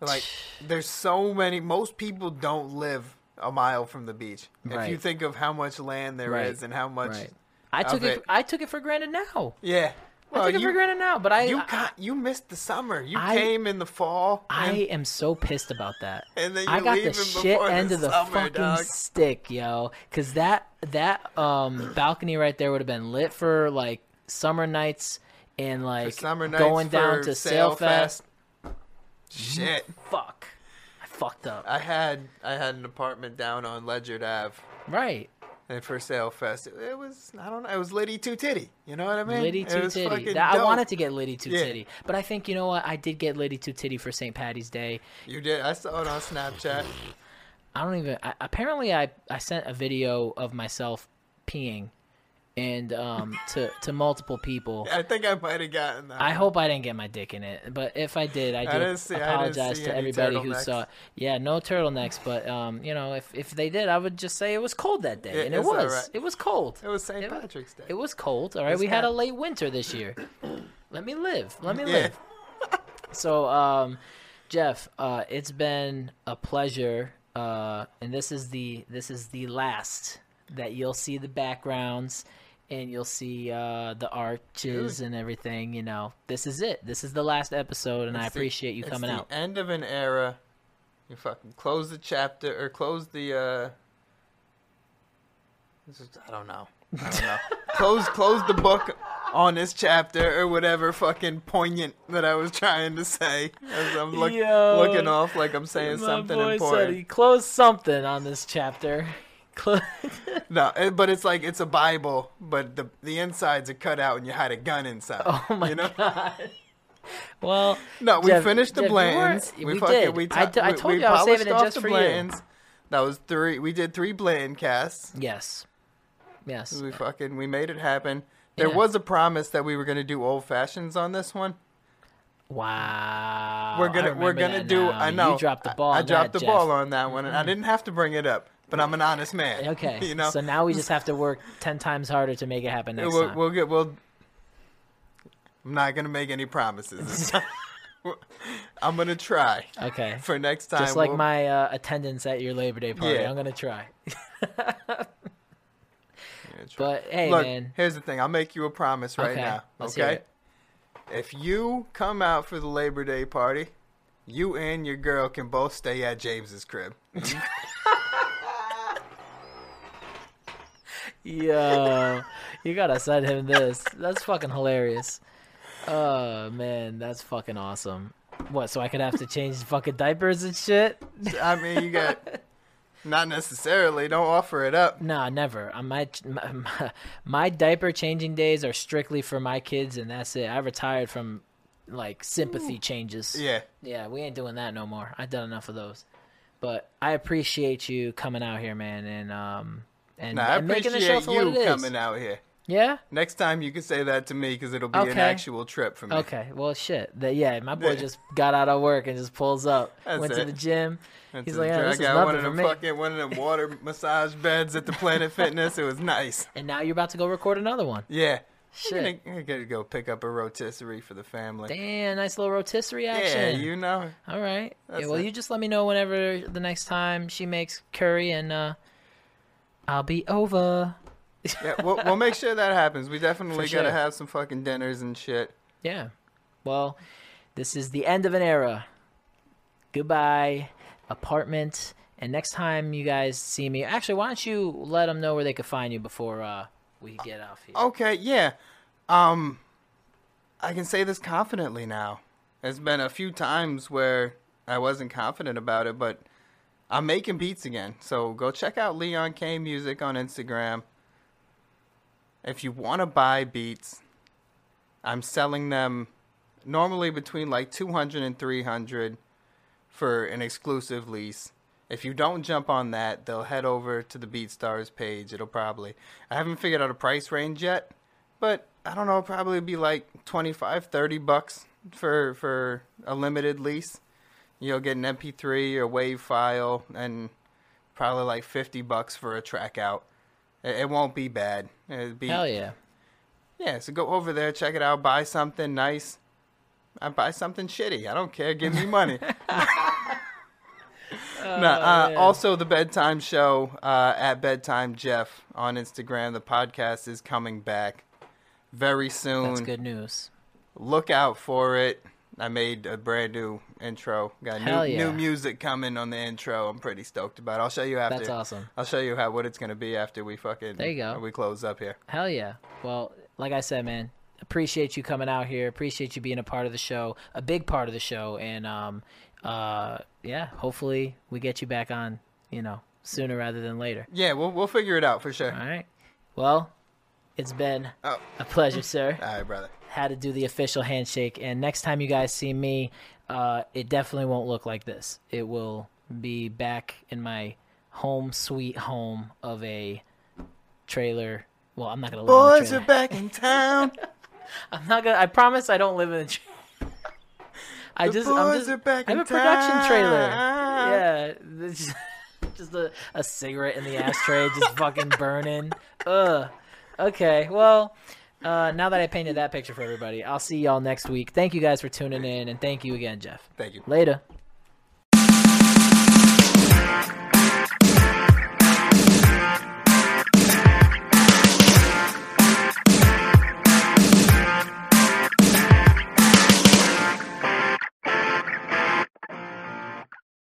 Like, there's so many. Most people don't live a mile from the beach. If you think of how much land there is Right. and how much, right. I took it. it. I took it for granted now. yeah. I took it for granted now, but I You got, you missed the summer. You I- came in the fall. I am so pissed about that. and then I got the shit before end the of the summer, fucking dog. stick, yo. Cause that that um balcony right there would have been lit for like summer nights and like summer nights going down to Sail Sailfest. Shit. Fuck, I fucked up. I had I had an apartment down on Ledgerd Ave, right. And for Sailfest, it, it was I don't know, it was Liddy Two Titty. You know what I mean? Liddy Two Titty. That- I wanted to get Liddy Two Yeah. Titty, but I think you know what? I did get Liddy Two Titty for St. Patty's Day. You did. I saw it on Snapchat. I don't even. I, apparently, I I sent a video of myself peeing, and um to to multiple people. I think I might have gotten that. I hope I didn't get my dick in it, but if I did, I do didn't see- apologize see to everybody who saw. it. Yeah, no turtlenecks, but um, you know, if if they did, I would just say it was cold that day, Yeah, and it was. alright. It was cold. It was St. Patrick's Day. It was cold. All right, It's we had a late winter this year. <coughs> Let me live. Let me Yeah. live. <laughs> So, um, Jeff, uh, it's been a pleasure, uh, and this is the this is the last that you'll see the backgrounds and you'll see uh, the arches and everything. You know, this is it. This is the last episode, and I It's the- appreciate you it's coming the out. End of an era. You fucking close the chapter or close the. uh this is, I don't know. I don't know. <laughs> close close the book on this chapter or whatever fucking poignant that I was trying to say. As I'm look, Yo. looking off like I'm saying My something boy important. said he closed something on this chapter. <laughs> No, it, but it's like it's a Bible, but the the insides are cut out and you had a gun inside. oh my you know? god. Well, No, we Jeff- finished the Jeff, were- Blanton's. we did. We I ta- t- I we- told we you I was saving it just the for you. That was three. We did three Bland casts. yes, yes. We fucking we made it happen. There Yeah. was a promise that we were gonna do old fashions on this one. Wow. We're gonna we're gonna do. now. I know. You dropped the ball. I, on dropped that, the ball Jeff. Mm-hmm. on that one, and I didn't have to bring it up. But I'm an honest man. <laughs> Okay. you know. So now we just have to work <laughs> ten times harder to make it happen next we'll, time. we'll get. We'll. I'm not gonna make any promises. <laughs> I'm gonna try okay. for next time. Just like we'll- my uh, attendance at your Labor Day party, Yeah. I'm gonna try. But hey, Look, man. here's the thing. I'll make you a promise right Okay, now. let's Okay. If you come out for the Labor Day party, you and your girl can both stay at James's crib. Yo, you gotta send him this. That's fucking hilarious. Oh man, that's fucking awesome. What? So I could have to change fucking diapers and shit? I mean, you got <laughs> not necessarily. Don't offer it up. Nah, never. Uh, My, my <laughs> my diaper changing days are strictly for my kids, and that's it. I retired from like sympathy changes. Yeah. Yeah, we ain't doing that no more. I've done enough of those. But I appreciate you coming out here, man, and um and, I and making the show appreciate for what you it is. coming out here. Yeah. Next time you can say that to me because it'll be an actual trip for me. Okay. Well, shit. That yeah, my boy <laughs> just got out of work and just pulls up. That's went to the gym. That's He's like, yeah, I this is got one of them fucking one of them water <laughs> massage beds at the Planet Fitness. It was nice. And now you're about to go record another one. Yeah. Shit. I'm gonna go pick up a rotisserie for the family. Damn, nice little rotisserie action. Yeah, you know. All right. Yeah, well, it. you just let me know whenever the next time she makes curry, and uh, I'll be over. Yeah, we'll, we'll make sure that happens. We definitely For gotta sure. have some fucking dinners and shit. Yeah. Well, this is the end of an era. Goodbye, apartment. And next time you guys see me, actually, why don't you let them know where they could find you before uh, we get off here? Okay, yeah. Um, I can say this confidently now. There's been a few times where I wasn't confident about it, but I'm making beats again. So go check out Leon Caine Music on Instagram. If you want to buy beats, I'm selling them normally between like 200 and 300 for an exclusive lease. If you don't jump on that, they'll head over to the BeatStars page. It'll probably I haven't figured out a price range yet, but I don't know, probably be like 25, 30 bucks for for a limited lease. You'll get an MP3 or WAV file and probably like 50 bucks for a track out. It, it won't be bad. It'll be Hell yeah. yeah, so go over there, check it out, buy something nice. I buy something shitty. I don't care. Give me money. <laughs> <laughs> no, uh, also the bedtime show uh, at bedtime Jeff on Instagram. The podcast is coming back very soon. That's good news. Look out for it. I made a brand new intro. Got Hell new, yeah. new music coming on the intro. I'm pretty stoked about. it. I'll show you after. That's awesome. I'll show you how what it's gonna be after we fucking. There you go. We close up here. Hell yeah. Well, like I said, man, appreciate you coming out here. Appreciate you being a part of the show, a big part of the show, and um, uh, yeah, hopefully we get you back on, you know, sooner rather than later. Yeah, we'll we'll figure it out for sure. All right. Well, it's been Oh, a pleasure, sir. <laughs> all right, brother. Had to do the official handshake, and next time you guys see me, uh, it definitely won't look like this. It will be back in my home sweet home of a trailer. Well, I'm not gonna live in Boys a are back in town. <laughs> I'm not gonna. I promise I don't live in a trailer. I The just, boys I'm just, I have a production trailer. Yeah, <laughs> just, just a, a cigarette in the ashtray, just fucking burning. Ugh. Okay, well, uh, now that I painted that picture for everybody, I'll see y'all next week. Thank you guys for tuning in, and thank you again, Jeff. Thank you. Later.